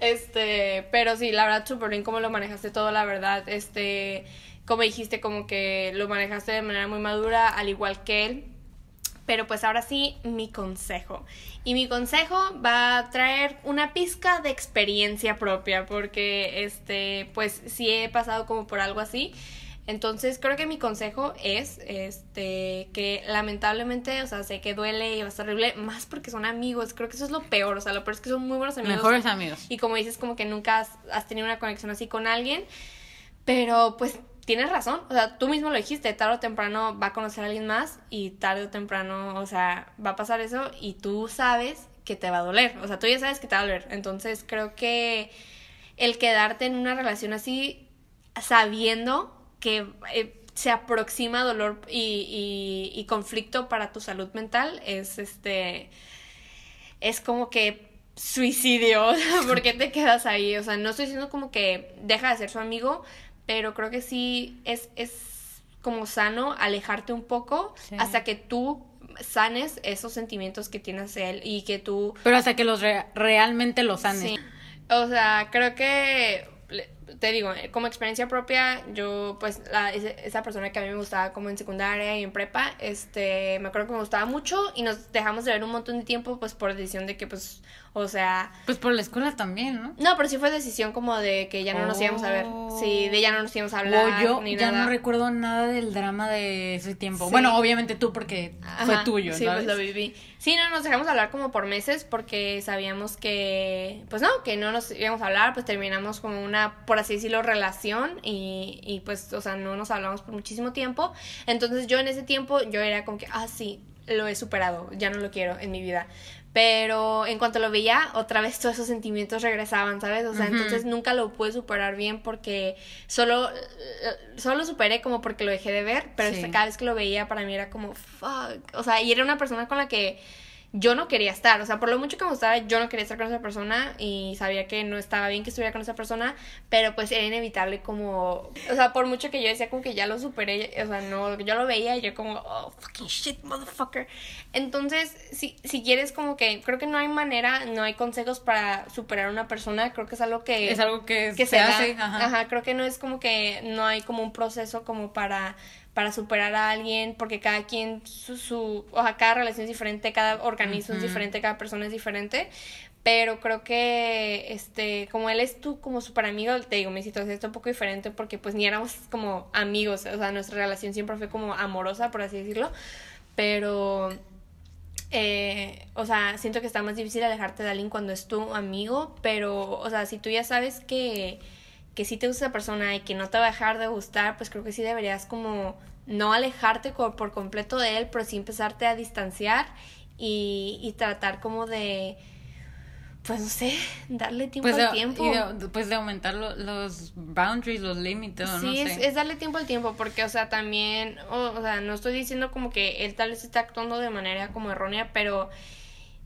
Este, pero sí, la verdad, súper bien cómo lo manejaste todo, la verdad. Este, como dijiste, como que lo manejaste de manera muy madura, al igual que él. Pero pues ahora sí, mi consejo. Y mi consejo va a traer una pizca de experiencia propia, porque este, pues sí he pasado como por algo así. Entonces, creo que mi consejo es este que lamentablemente, o sea, sé que duele y va a estar horrible, más porque son amigos, creo que eso es lo peor, o sea, lo peor es que son muy buenos amigos. Mejores amigos. Y como dices, como que nunca has, has tenido una conexión así con alguien, pero pues tienes razón, o sea, tú mismo lo dijiste, tarde o temprano va a conocer a alguien más y tarde o temprano, o sea, va a pasar eso y tú sabes que te va a doler, o sea, tú ya sabes que te va a doler, entonces creo que el quedarte en una relación así sabiendo que eh, se aproxima dolor y, y, y conflicto para tu salud mental es este es como que suicidio, ¿por qué te quedas ahí? O sea, no estoy diciendo como que deja de ser su amigo, pero creo que sí es, es como sano alejarte un poco Sí. hasta que tú sanes esos sentimientos que tienes él y que tú... Pero hasta que los re- realmente los sanes. Sí. O sea, creo que, te digo, eh, como experiencia propia, yo, pues, la, esa persona que a mí me gustaba como en secundaria y en prepa, este, me acuerdo que me gustaba mucho y nos dejamos de ver un montón de tiempo, pues, por decisión de que, pues, o sea, Pues por la escuela también, ¿no? no, pero sí fue decisión como de que ya no nos íbamos a ver. Sí, de ya no nos íbamos a hablar. O yo ni ya nada. no recuerdo nada del drama de ese tiempo. Sí. Bueno, obviamente tú porque fue tuyo, Sí, ¿sabes? pues lo viví. Sí, no, nos dejamos hablar como por meses porque sabíamos que, pues no, que no nos íbamos a hablar, pues terminamos como una, por así decirlo, relación y, y pues, o sea, no nos hablamos por muchísimo tiempo. Entonces yo en ese tiempo yo era como que, ah, sí, lo he superado, ya no lo quiero en mi vida. Pero en cuanto lo veía, otra vez todos esos sentimientos regresaban, ¿sabes? O sea, entonces nunca lo pude superar bien porque solo, solo lo superé como porque lo dejé de ver, pero Sí. cada vez que lo veía para mí era como, fuck. O sea, y era una persona con la que yo no quería estar. O sea, por lo mucho que me gustaba, yo no quería estar con esa persona y sabía que no estaba bien que estuviera con esa persona, pero pues era inevitable como, o sea, por mucho que yo decía como que ya lo superé, o sea, no, yo lo veía y yo como, oh, fucking shit, motherfucker. Entonces, si, si quieres como que, creo que no hay manera, no hay consejos para superar a una persona, creo que es algo que Es algo que, que se, se, da. hace. Ajá. Ajá. creo que no es como que no hay como un proceso como para para superar a alguien, porque cada quien, su, su o sea, cada relación es diferente, cada organismo es diferente, cada persona es diferente, pero creo que, este, como él es tú como super amigo, te digo, mi situación está un poco diferente porque pues ni éramos como amigos, o sea, nuestra relación siempre fue como amorosa, por así decirlo, pero eh, o sea, siento que está más difícil alejarte de alguien cuando es tu amigo, pero, o sea, si tú ya sabes que, que sí te gusta esa persona y que no te va a dejar de gustar, pues creo que sí deberías como no alejarte por completo de él, pero sí empezarte a distanciar y, y tratar como de, pues no sé, darle tiempo Pues al tiempo. y de, pues de aumentar lo- los boundaries, los límites, Sí, no es, sé. es darle tiempo al tiempo, porque, o sea, también, o, o sea, no estoy diciendo como que él tal vez está actuando de manera como errónea, pero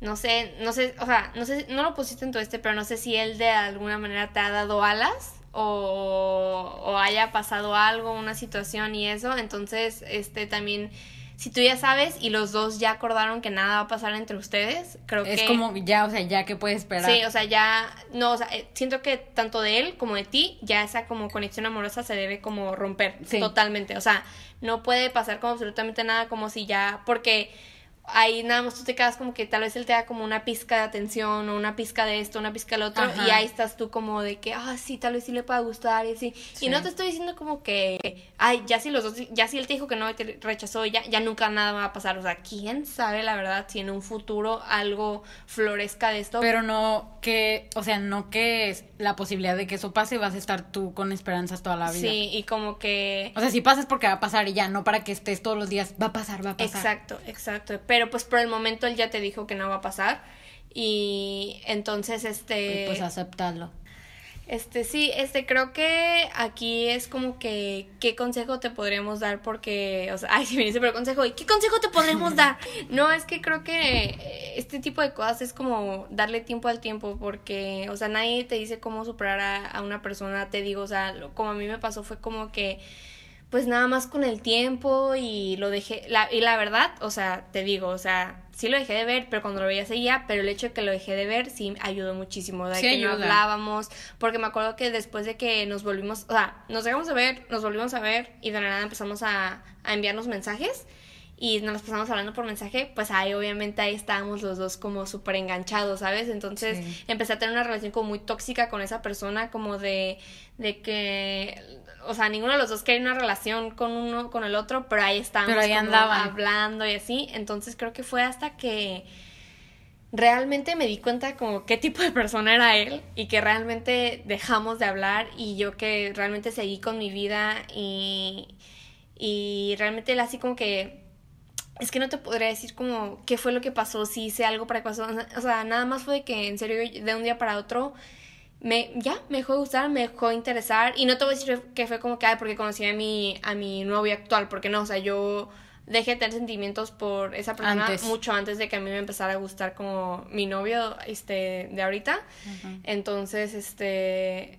no sé, no sé, o sea, no sé, no lo pusiste en tu este, pero no sé si él de alguna manera te ha dado alas o, o haya pasado algo, una situación y eso, entonces, este, también, si tú ya sabes y los dos ya acordaron que nada va a pasar entre ustedes, creo es que... como ya, o sea, ya que puedes esperar. Sí, o sea, ya, no, o sea, eh, siento que tanto de él como de ti, ya esa como conexión amorosa se debe como romper Sí. totalmente, o sea, no puede pasar como absolutamente nada como si ya, porque ahí nada más tú te quedas como que tal vez él te da como una pizca de atención o una pizca de esto, una pizca del otro Ajá. y ahí estás tú como de que, ah, sí, tal vez sí le pueda gustar y así. Sí. Y no te estoy diciendo como que, ay, ya si los dos, ya si él te dijo que no y te rechazó, ya, ya nunca nada va a pasar. O sea, quién sabe la verdad si en un futuro algo florezca de esto. Pero no que, o sea, no que es la posibilidad de que eso pase, vas a estar tú con esperanzas toda la vida. Sí, y como que... O sea, si pasa es porque va a pasar y ya, no para que estés todos los días, va a pasar, va a pasar. Exacto, exacto. Pero pues por el momento él ya te dijo que no va a pasar. Y entonces, este... Y pues acéptalo. Este, sí, este, creo que aquí es como que, ¿qué consejo te podríamos dar? Porque, o sea, ay, si me dice, pero consejo, ¿y qué consejo te podríamos dar? No, es que creo que eh, este tipo de cosas es como darle tiempo al tiempo, porque, o sea, nadie te dice cómo superar a, a una persona, te digo, o sea, lo- como a mí me pasó fue como que, pues nada más con el tiempo y lo dejé, la, y la verdad, o sea, te digo, o sea, sí lo dejé de ver, pero cuando lo veía seguía, pero el hecho de que lo dejé de ver sí ayudó muchísimo, de Sí que no ayuda. hablábamos, porque me acuerdo que después de que nos volvimos, o sea, nos dejamos de ver, nos volvimos a ver y de la nada empezamos a, a enviarnos mensajes y nos las pasamos hablando por mensaje, pues ahí obviamente ahí estábamos los dos como súper enganchados, ¿sabes? Entonces empecé a tener una relación como muy tóxica con esa persona, como de, de que, o sea, ninguno de los dos quería una relación con uno, con el otro, pero ahí estábamos Pero ahí como andaban. hablando y así, entonces creo que fue hasta que realmente me di cuenta como qué tipo de persona era él y que realmente dejamos de hablar y yo que realmente seguí con mi vida y, y realmente él así como que es que no te podría decir como qué fue lo que pasó, si hice algo para que pasó, o sea, nada más fue que en serio de un día para otro me ya me dejó de gustar, me dejó de interesar y no te voy a decir que fue como que ay, porque conocí a mi a mi novio actual, porque no, o sea, yo dejé de tener sentimientos por esa persona Antes. mucho antes de que a mí me empezara a gustar como mi novio este de ahorita. Entonces, este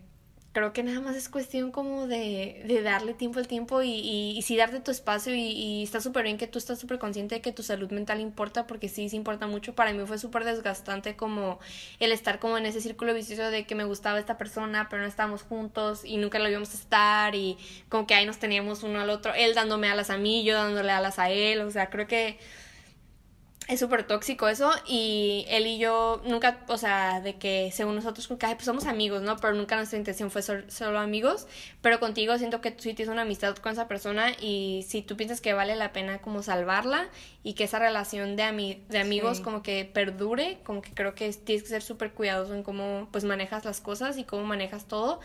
creo que nada más es cuestión como de, de darle tiempo al tiempo y, y, y sí darte tu espacio y, y está súper bien que tú estás súper consciente de que tu salud mental importa porque sí, sí importa mucho. Para mí fue súper desgastante como el estar como en ese círculo vicioso de que me gustaba esta persona pero no estábamos juntos y nunca lo íbamos a estar y como que ahí nos teníamos uno al otro, él dándome alas a mí, yo dándole alas a él, o sea, creo que es súper tóxico eso y él y yo nunca, o sea, de que según nosotros pues somos amigos, ¿no? Pero nunca nuestra intención fue sol- solo amigos, pero contigo siento que tú sí tienes una amistad con esa persona y si tú piensas que vale la pena como salvarla y que esa relación de, ami de amigos Sí. como que perdure, como que creo que tienes que ser súper cuidadoso en cómo pues manejas las cosas y cómo manejas todo.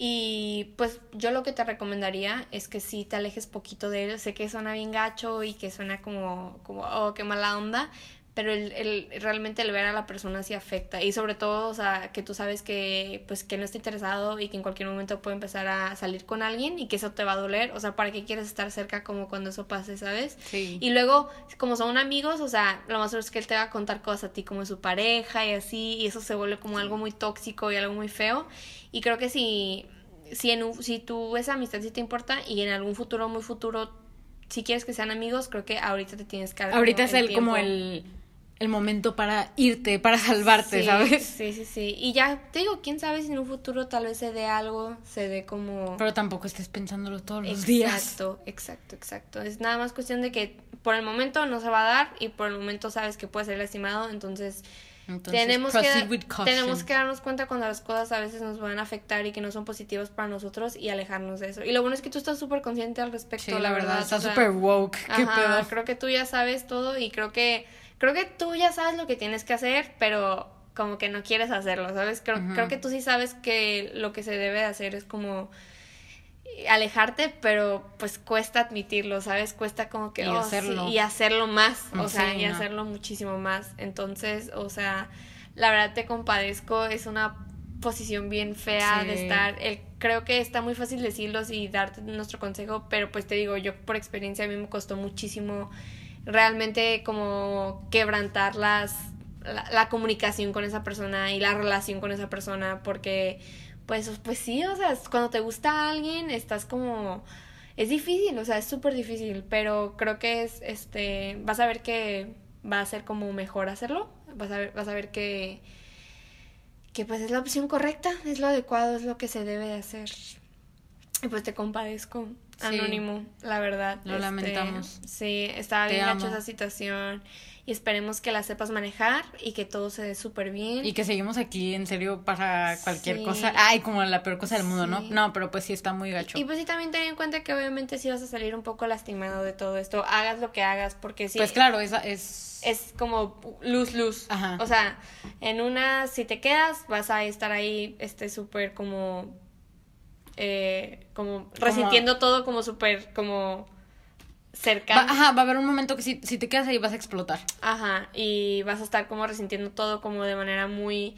Y pues yo lo que te recomendaría es que sí te alejes poquito de él. Sé que suena bien gacho y que suena como, como oh, qué mala onda, pero el, el, realmente el ver a la persona sí afecta. Y sobre todo, o sea, que tú sabes que pues que no está interesado y que en cualquier momento puede empezar a salir con alguien y que eso te va a doler. O sea, ¿para qué quieres estar cerca como cuando eso pase, sabes? Sí. Y luego, como son amigos, o sea, lo más seguro es que él te va a contar cosas a ti como su pareja y así, y eso se vuelve como algo muy tóxico y algo muy feo. Y creo que si, si, en un- si tú esa amistad sí te importa y en algún futuro, muy futuro, si quieres que sean amigos, creo que ahorita te tienes que Ahorita como es el, como tiempo. el, el momento para irte, para salvarte, Sí, ¿sabes? Sí, sí, sí. Y ya te digo, quién sabe si en un futuro tal vez se dé algo, se dé como... Pero tampoco estés pensándolo todos los días. Exacto, exacto, exacto. Es nada más cuestión de que por el momento no se va a dar y por el momento sabes que puede ser lastimado, entonces, Entonces, tenemos, que, tenemos que darnos cuenta cuando las cosas a veces nos van a afectar y que no son positivas para nosotros y alejarnos de eso. Y lo bueno es que tú estás súper consciente al respecto, Sí, la, verdad. está o sea, súper woke. Qué pedo. creo que tú ya sabes todo y creo que creo que tú ya sabes lo que tienes que hacer, pero como que no quieres hacerlo, ¿sabes? Creo, creo que tú sí sabes que lo que se debe de hacer es como alejarte, pero pues cuesta admitirlo, ¿sabes? Cuesta como que Y oh, sí, hacerlo. y hacerlo más, o Sí, sea, y no. hacerlo muchísimo más. Entonces, o sea, la verdad te compadezco, es una posición bien fea de estar. El, creo que está muy fácil decirlos y darte nuestro consejo, pero pues te digo, yo por experiencia a mí me costó muchísimo realmente como quebrantar las la, comunicación con esa persona y la relación con esa persona porque pues pues sí, o sea, cuando te gusta alguien estás como es difícil, o sea, es súper difícil, pero creo que es este vas a ver que va a ser como mejor hacerlo, vas a ver vas a ver que que pues es la opción correcta, es lo adecuado, es lo que se debe de hacer. Y pues te compadezco, Sí. anónimo, la verdad. Lo este, lamentamos. Sí, estaba Te bien amo. esa situación y esperemos que la sepas manejar y que todo se dé súper bien. Y que seguimos aquí en serio para cualquier Sí. cosa. Ay, como la peor cosa del mundo, ¿no? Sí. No, pero pues sí está muy gacho. Y pues sí también ten en cuenta que obviamente si vas a salir un poco lastimado de todo esto, hagas lo que hagas, porque sí, pues claro, esa es... es como luz, luz. Ajá. O sea, en una, si te quedas, vas a estar ahí, este, súper como, eh, como resintiendo todo como súper, como Va- cercano. ajá, va a haber un momento que si, si te quedas ahí vas a explotar. Ajá, y vas a estar como resintiendo todo como de manera muy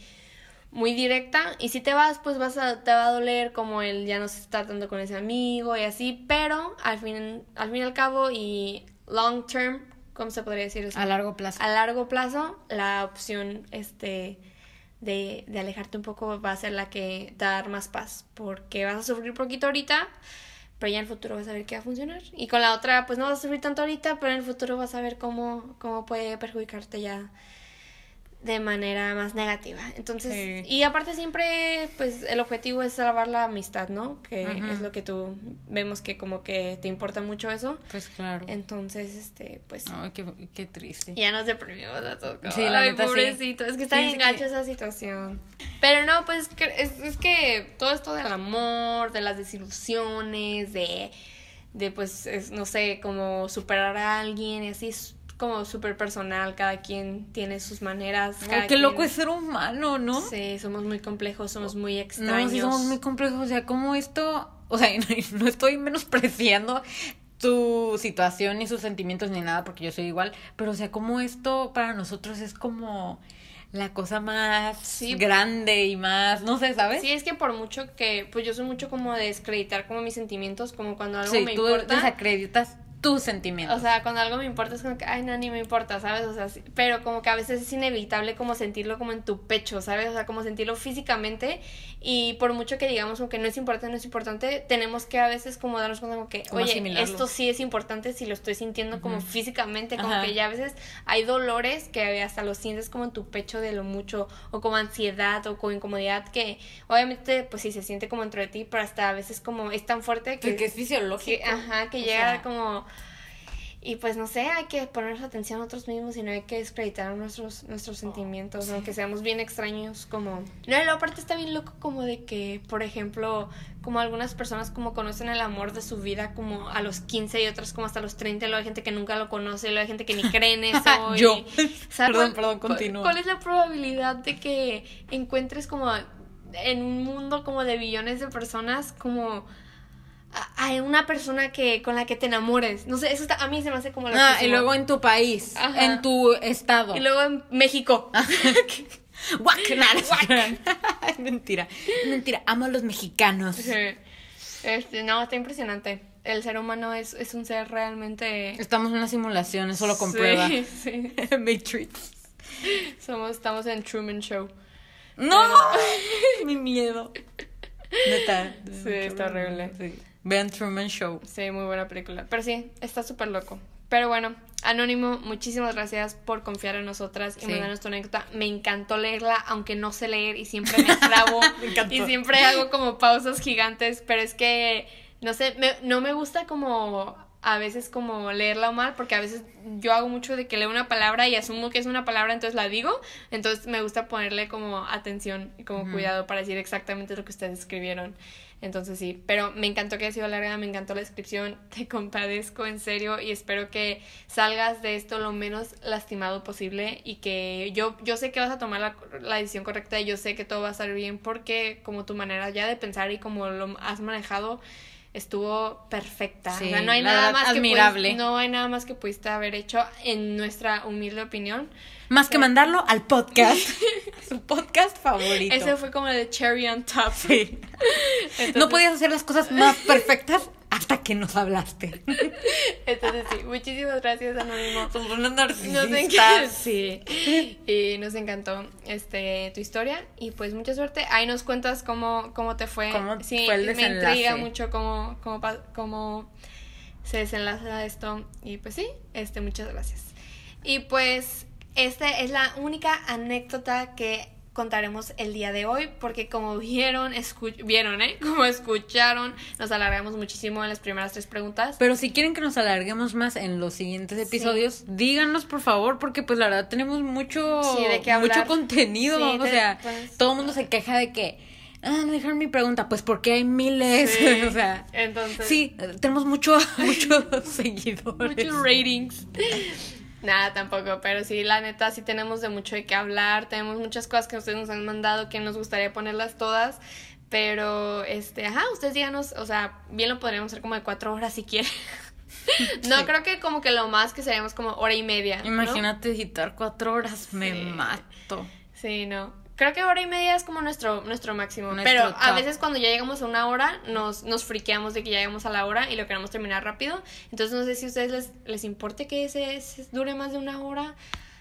muy directa y si te vas pues vas a te va a doler como el ya no se está tratando con ese amigo y así, pero al fin al fin y al cabo y long term, ¿cómo se podría decir eso? A largo plazo. A largo plazo, la opción este de, de alejarte un poco va a ser la que dar más paz, porque vas a sufrir poquito ahorita, pero ya en el futuro vas a ver que va a funcionar. Y con la otra, pues no vas a sufrir tanto ahorita, pero en el futuro vas a ver cómo, cómo puede perjudicarte ya de manera más negativa. Entonces, Sí. y aparte siempre, pues el objetivo es salvar la amistad, ¿no? Que es lo que tú vemos que como que te importa mucho eso. Pues claro. Entonces, este, pues Ay, qué, qué triste. ya nos deprimimos a todos. Sí, la Ay, neta, sí. pobrecito. Es que está Sí, que- esa situación. Pero no, pues es, es que todo esto del amor, de las desilusiones, de, de pues, es, no sé, como superar a alguien y así es como súper personal. Cada quien tiene sus maneras. Ay, cada qué quien- loco es ser humano, ¿no? Sí, somos muy complejos, somos muy No, extraños. sí somos muy complejos. O sea, como esto. O sea, no, no estoy menospreciando tu situación ni sus sentimientos ni nada, porque yo soy igual. Pero, o sea, como esto para nosotros es como la cosa más Sí. grande y más. No sé, ¿sabes? Sí, es que por mucho que, pues yo soy mucho como de descreditar como mis sentimientos, como cuando algo Sí, me tú importa. desacreditas tus sentimientos. O sea, cuando algo me importa es como que, ay, no, ni me importa, ¿sabes? O sea, sí, pero como que a veces es inevitable como sentirlo como en tu pecho, ¿sabes? O sea, como sentirlo físicamente y por mucho que digamos como que no es importante, no es importante, tenemos que a veces como darnos cuenta como que, Como oye, asimilarlo. esto sí es importante si lo estoy sintiendo como físicamente, como Ajá. que ya a veces hay dolores que hasta los sientes como en tu pecho de lo mucho o como ansiedad o como incomodidad que obviamente pues sí se siente como dentro de ti, pero hasta a veces como es tan fuerte que... Porque es fisiológico. Que, ajá, que O llega sea, como... Y pues no sé, hay que ponernos atención a nosotros mismos y no hay que descreditar nuestros, nuestros sentimientos, aunque seamos bien extraños como... No, y luego aparte está bien loco como de que, por ejemplo, como algunas personas como conocen el amor de su vida como a los 15 y otras como hasta los 30, y luego hay gente que nunca lo conoce, y luego hay gente que ni cree en eso. y- Yo. ¿sabes Perdón, perdón, continúa. ¿Cuál es la probabilidad de que encuentres como en un mundo como de billones de personas como a, a una persona que con la que te enamores? No sé, eso está, a mí se me hace como Ah, y luego en tu país, Ajá. en tu estado. Y luego en México. Guac, nada, Es mentira. Mentira. Amo a los mexicanos. Sí. Este, no, está impresionante. El ser humano es, es un ser realmente... Estamos en una simulación, eso lo Sí, comprueba. sí. Matrix. Somos, estamos en Truman Show. ¡No! Mi miedo. Neta. Sí, está horrible. Sí. Vean Truman Show. Sí, muy buena película. Pero sí, está súper loco. Pero bueno, Anónimo, muchísimas gracias por confiar en nosotras y Sí. mandarnos tu anécdota. Me encantó leerla, aunque no sé leer y siempre me clavo Me y siempre hago como pausas gigantes, pero es que, no sé, me- no me gusta como a veces como leerla mal, porque a veces yo hago mucho de que leo una palabra y asumo que es una palabra, entonces la digo, entonces me gusta ponerle como atención y como cuidado para decir exactamente lo que ustedes escribieron. Entonces sí, pero me encantó que haya sido larga, me encantó la descripción, te compadezco en serio y espero que salgas de esto lo menos lastimado posible y que yo, yo sé que vas a tomar la, la decisión correcta y yo sé que todo va a salir bien porque como tu manera ya de pensar y como lo has manejado estuvo perfecta. Sí, o sea, no hay nada más admirable. que no hay nada más que pudiste haber hecho en nuestra humilde opinión. Más que mandarlo al podcast. Su podcast favorito. Ese fue como el cherry on top. Sí. Entonces- No podías hacer las cosas más perfectas hasta que nos hablaste. Entonces sí, muchísimas gracias Anónimo. Somos unos narcisistas. sí. Y nos encantó este tu historia y pues mucha suerte. Ahí nos cuentas cómo, cómo te fue. Cómo sí, fue el me intriga mucho cómo, cómo, cómo se desenlaza esto. Y pues sí, este, muchas gracias. Y pues esta es la única anécdota que contaremos el día de hoy porque como vieron, escu- vieron, ¿eh? Como escucharon, nos alargamos muchísimo en las primeras tres preguntas. Pero si quieren que nos alarguemos más en los siguientes episodios, díganos por favor, porque pues la verdad tenemos mucho, Sí, de qué mucho contenido. Sí, o sea, pues- todo el mundo se queja de que, ah, no dejaron mi pregunta, pues porque hay miles. Sí, o sea, entonces sí, tenemos mucho, muchos seguidores. muchos ratings. Nada, tampoco, pero sí, la neta, sí tenemos de mucho de qué hablar, tenemos muchas cosas que ustedes nos han mandado que nos gustaría ponerlas todas, pero, este, ajá, ustedes díganos, o sea, bien lo podríamos hacer como de cuatro horas si quieren. No, Sí. creo que como que lo más que seríamos como hora y media. ¿no? Imagínate editar cuatro horas, me Sí. mato. Sí, no. Creo que hora y media es como nuestro, nuestro máximo. Nuestro pero a top. veces cuando ya llegamos a una hora, nos, nos friqueamos de que ya llegamos a la hora y lo queremos terminar rápido. Entonces no sé si a ustedes les, les importe que ese, ese dure más de una hora.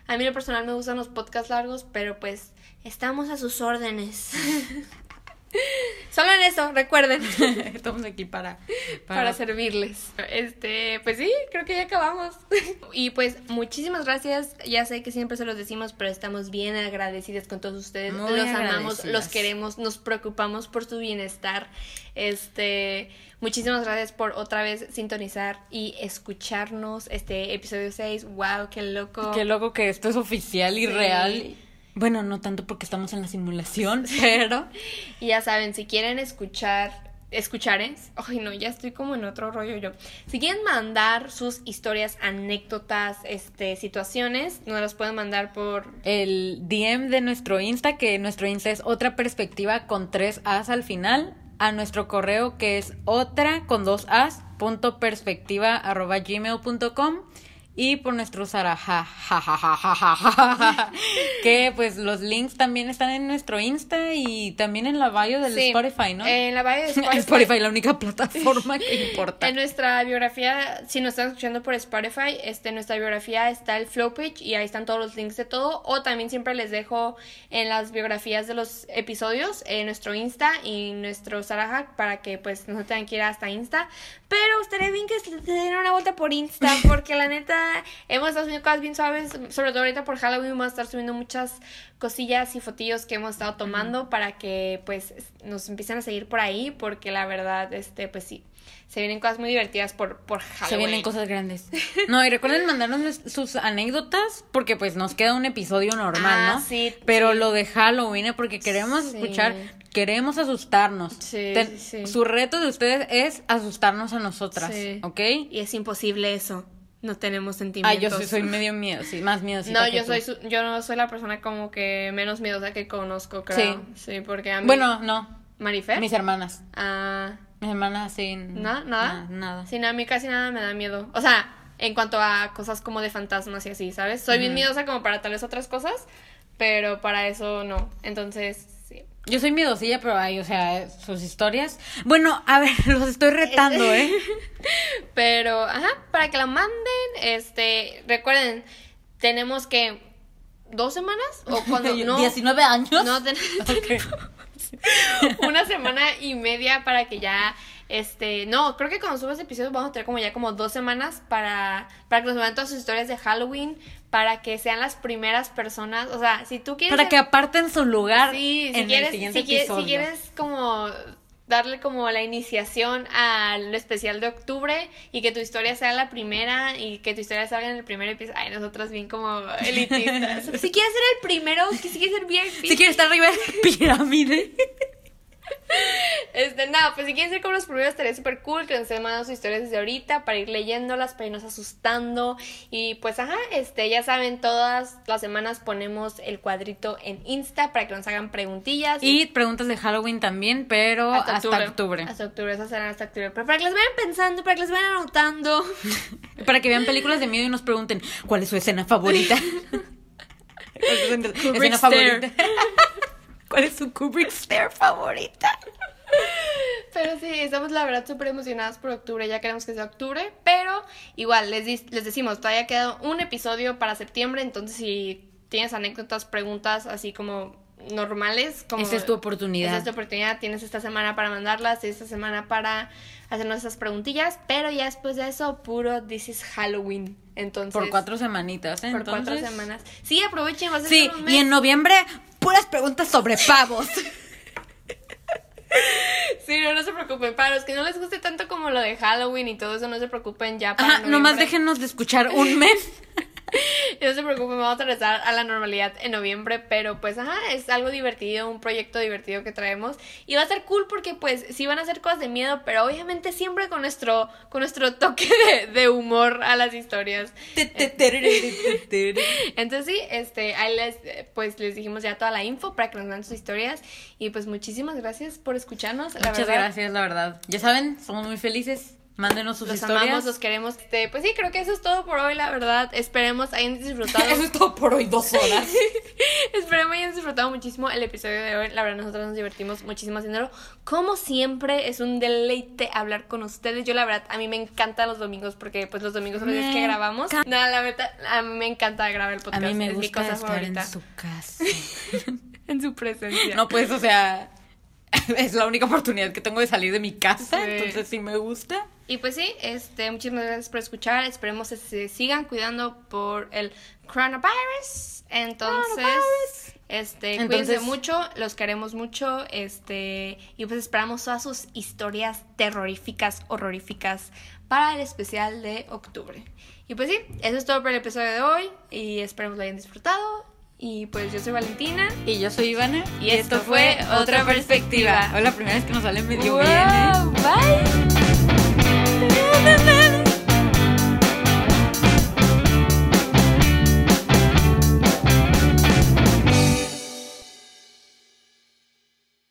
A mí en lo personal me gustan los podcasts largos, pero pues estamos a sus órdenes. Solo en eso, recuerden. Estamos aquí para, para, servirles. Este, pues sí, creo que ya acabamos. y pues muchísimas gracias. Ya sé que siempre se los decimos, pero estamos bien agradecidas con todos ustedes. Muy los amamos, los queremos, nos preocupamos por su bienestar. Este, muchísimas gracias por otra vez sintonizar y escucharnos. Este episodio 6. Wow, qué loco. Qué loco que esto es oficial y Sí. real. Bueno, no tanto porque estamos en la simulación, pero Y ya saben, si quieren escuchar, escuchar, ¿eh? Ay, no, ya estoy como en otro rollo yo. Si quieren mandar sus historias, anécdotas, este, situaciones, nos las pueden mandar por... el DM de nuestro Insta, que nuestro Insta es otra perspectiva con tres As al final, a nuestro correo que es otra con dos As, punto perspectiva arroba gmail punto com, y por nuestro Saraja, que pues los links también están en nuestro Insta y también en la bio del Spotify, ¿no? En la bio de Spotify. Spotify, la única plataforma que importa. En nuestra biografía, si nos están escuchando por Spotify, este, en nuestra biografía está el Flowpage. y ahí están todos los links de todo. O también siempre les dejo en las biografías de los episodios en nuestro Insta y nuestro Saraja para que pues no tengan que ir hasta Insta. Pero estaría bien que se den una vuelta por Insta porque la neta hemos estado subiendo cosas bien suaves, sobre todo ahorita por Halloween vamos a estar subiendo muchas cosillas y fotillos que hemos estado tomando para que pues nos empiecen a seguir por ahí porque la verdad este pues sí se vienen cosas muy divertidas por, por Halloween. Se vienen cosas grandes. No, y recuerden mandarnos sus anécdotas porque pues nos queda un episodio normal, Ah, ¿no? sí, Pero sí. lo de Halloween, ¿eh? porque queremos Sí. escuchar, queremos asustarnos. Sí, Ten- sí, sí. Su reto de ustedes es asustarnos a nosotras, Sí. ¿ok? Y es imposible eso. No tenemos sentimientos. Ah, yo sí soy medio miedo, sí, más miedo. No, yo soy su- yo no soy la persona como que menos miedosa que conozco, creo. Sí, porque a mí Bueno, no, Marifer. mis hermanas. Ah, Mis hermanas sí. ¿Nada? na- Nada. Sí, no, a mí casi nada me da miedo. O sea, en cuanto a cosas como de fantasmas y así, ¿sabes? Soy bien miedosa como para tal vez otras cosas, pero para eso no. Entonces, sí. Yo soy miedosilla, pero hay, o sea, sus historias. Bueno, a ver, los estoy retando, ¿eh? Pero, ajá, para que la manden, este, recuerden, tenemos que dos semanas o cuando no 19 años. no ten- una semana y media para que ya este no creo que cuando suba ese episodio vamos a tener como ya como dos semanas para para que nos manden todas sus historias de Halloween para que sean las primeras personas o sea si tú quieres Para que aparten su lugar sí, si en quieres, el siguiente si, si quieres como darle como la iniciación al especial de octubre y que tu historia sea la primera y que tu historia salga en el primer episodio. Ay, nosotras bien como elitistas. si quieres ser el primero, si quieres ser bien Si quieres estar arriba de la pirámide. Este, nada, pues si quieren ser como los primeros estaría súper cool que nos estén mandando sus historias desde ahorita para ir leyéndolas, para irnos asustando. Y pues ajá, este, ya saben, todas las semanas ponemos el cuadrito en Insta para que nos hagan preguntillas. Y preguntas de Halloween también, pero hasta, octubre. Hasta octubre, esas serán hasta octubre. Pero para que las vayan pensando, para que las vayan anotando. Para que vean películas de miedo y nos pregunten cuál es su escena favorita. ¿Cuál es su escena favorita? ¿Cuál es su Kubrick Stare favorita? Pero sí, estamos la verdad súper emocionadas por octubre, ya queremos que sea octubre, pero igual les, les decimos, todavía queda un episodio para septiembre, entonces si tienes anécdotas, preguntas así como normales, como... Esa es tu oportunidad. Esa es tu oportunidad, tienes esta semana para mandarlas, esta semana para hacernos esas preguntillas, pero ya después de eso, puro This is Halloween, entonces... Por cuatro semanitas, ¿eh? por cuatro semanas. Sí, aprovechen, va a ser Sí, un y en mes. noviembre, puras preguntas sobre pavos. Sí, no, no se preocupen. Para los que no les guste tanto como lo de Halloween y todo eso, no se preocupen ya para Ajá, nomás déjenos de escuchar un mes. No se preocupen, vamos a regresar a la normalidad en noviembre, pero pues ajá, es algo divertido, un proyecto divertido que traemos y va a ser cool porque pues sí van a ser cosas de miedo, pero obviamente siempre con nuestro con nuestro toque de, de humor a las historias. Entonces sí, este, ahí les, pues les dijimos ya toda la info para que nos manden sus historias y pues muchísimas gracias por escucharnos, la Muchas verdad. gracias, la verdad. Ya saben, somos muy felices. Mándenos sus Los historias. amamos, los queremos. Este, pues sí, creo que eso es todo por hoy, la verdad. Esperemos hayan disfrutado. Eso es todo por hoy, dos horas. Esperemos hayan disfrutado muchísimo el episodio de hoy. La verdad, nosotros nos divertimos muchísimo haciéndolo. Como siempre, es un deleite hablar con ustedes. Yo, la verdad, a mí me encantan los domingos porque, pues, los domingos son los días que grabamos. Nada, la verdad, a mí me encanta grabar el A podcast. mí me es mi gusta cosa estar favorita. en su casa. En su presencia. No, pues, o sea, es la única oportunidad que tengo de salir de mi casa, Sí. entonces sí me gusta. Y pues sí, este, muchísimas gracias por escuchar. Esperemos que se sigan cuidando por el coronavirus. Entonces, Coronavirus. este, Entonces- cuídense mucho, los queremos mucho, este, y pues esperamos todas sus historias terroríficas, horroríficas para el especial de octubre. Y pues sí, eso es todo por el episodio de hoy y esperemos lo hayan disfrutado. Y pues yo soy Valentina. Y yo soy Ivana. Y esto fue Otra Perspectiva. Hoy la primera vez que nos sale medio Wow, bien, ¿eh? Bye.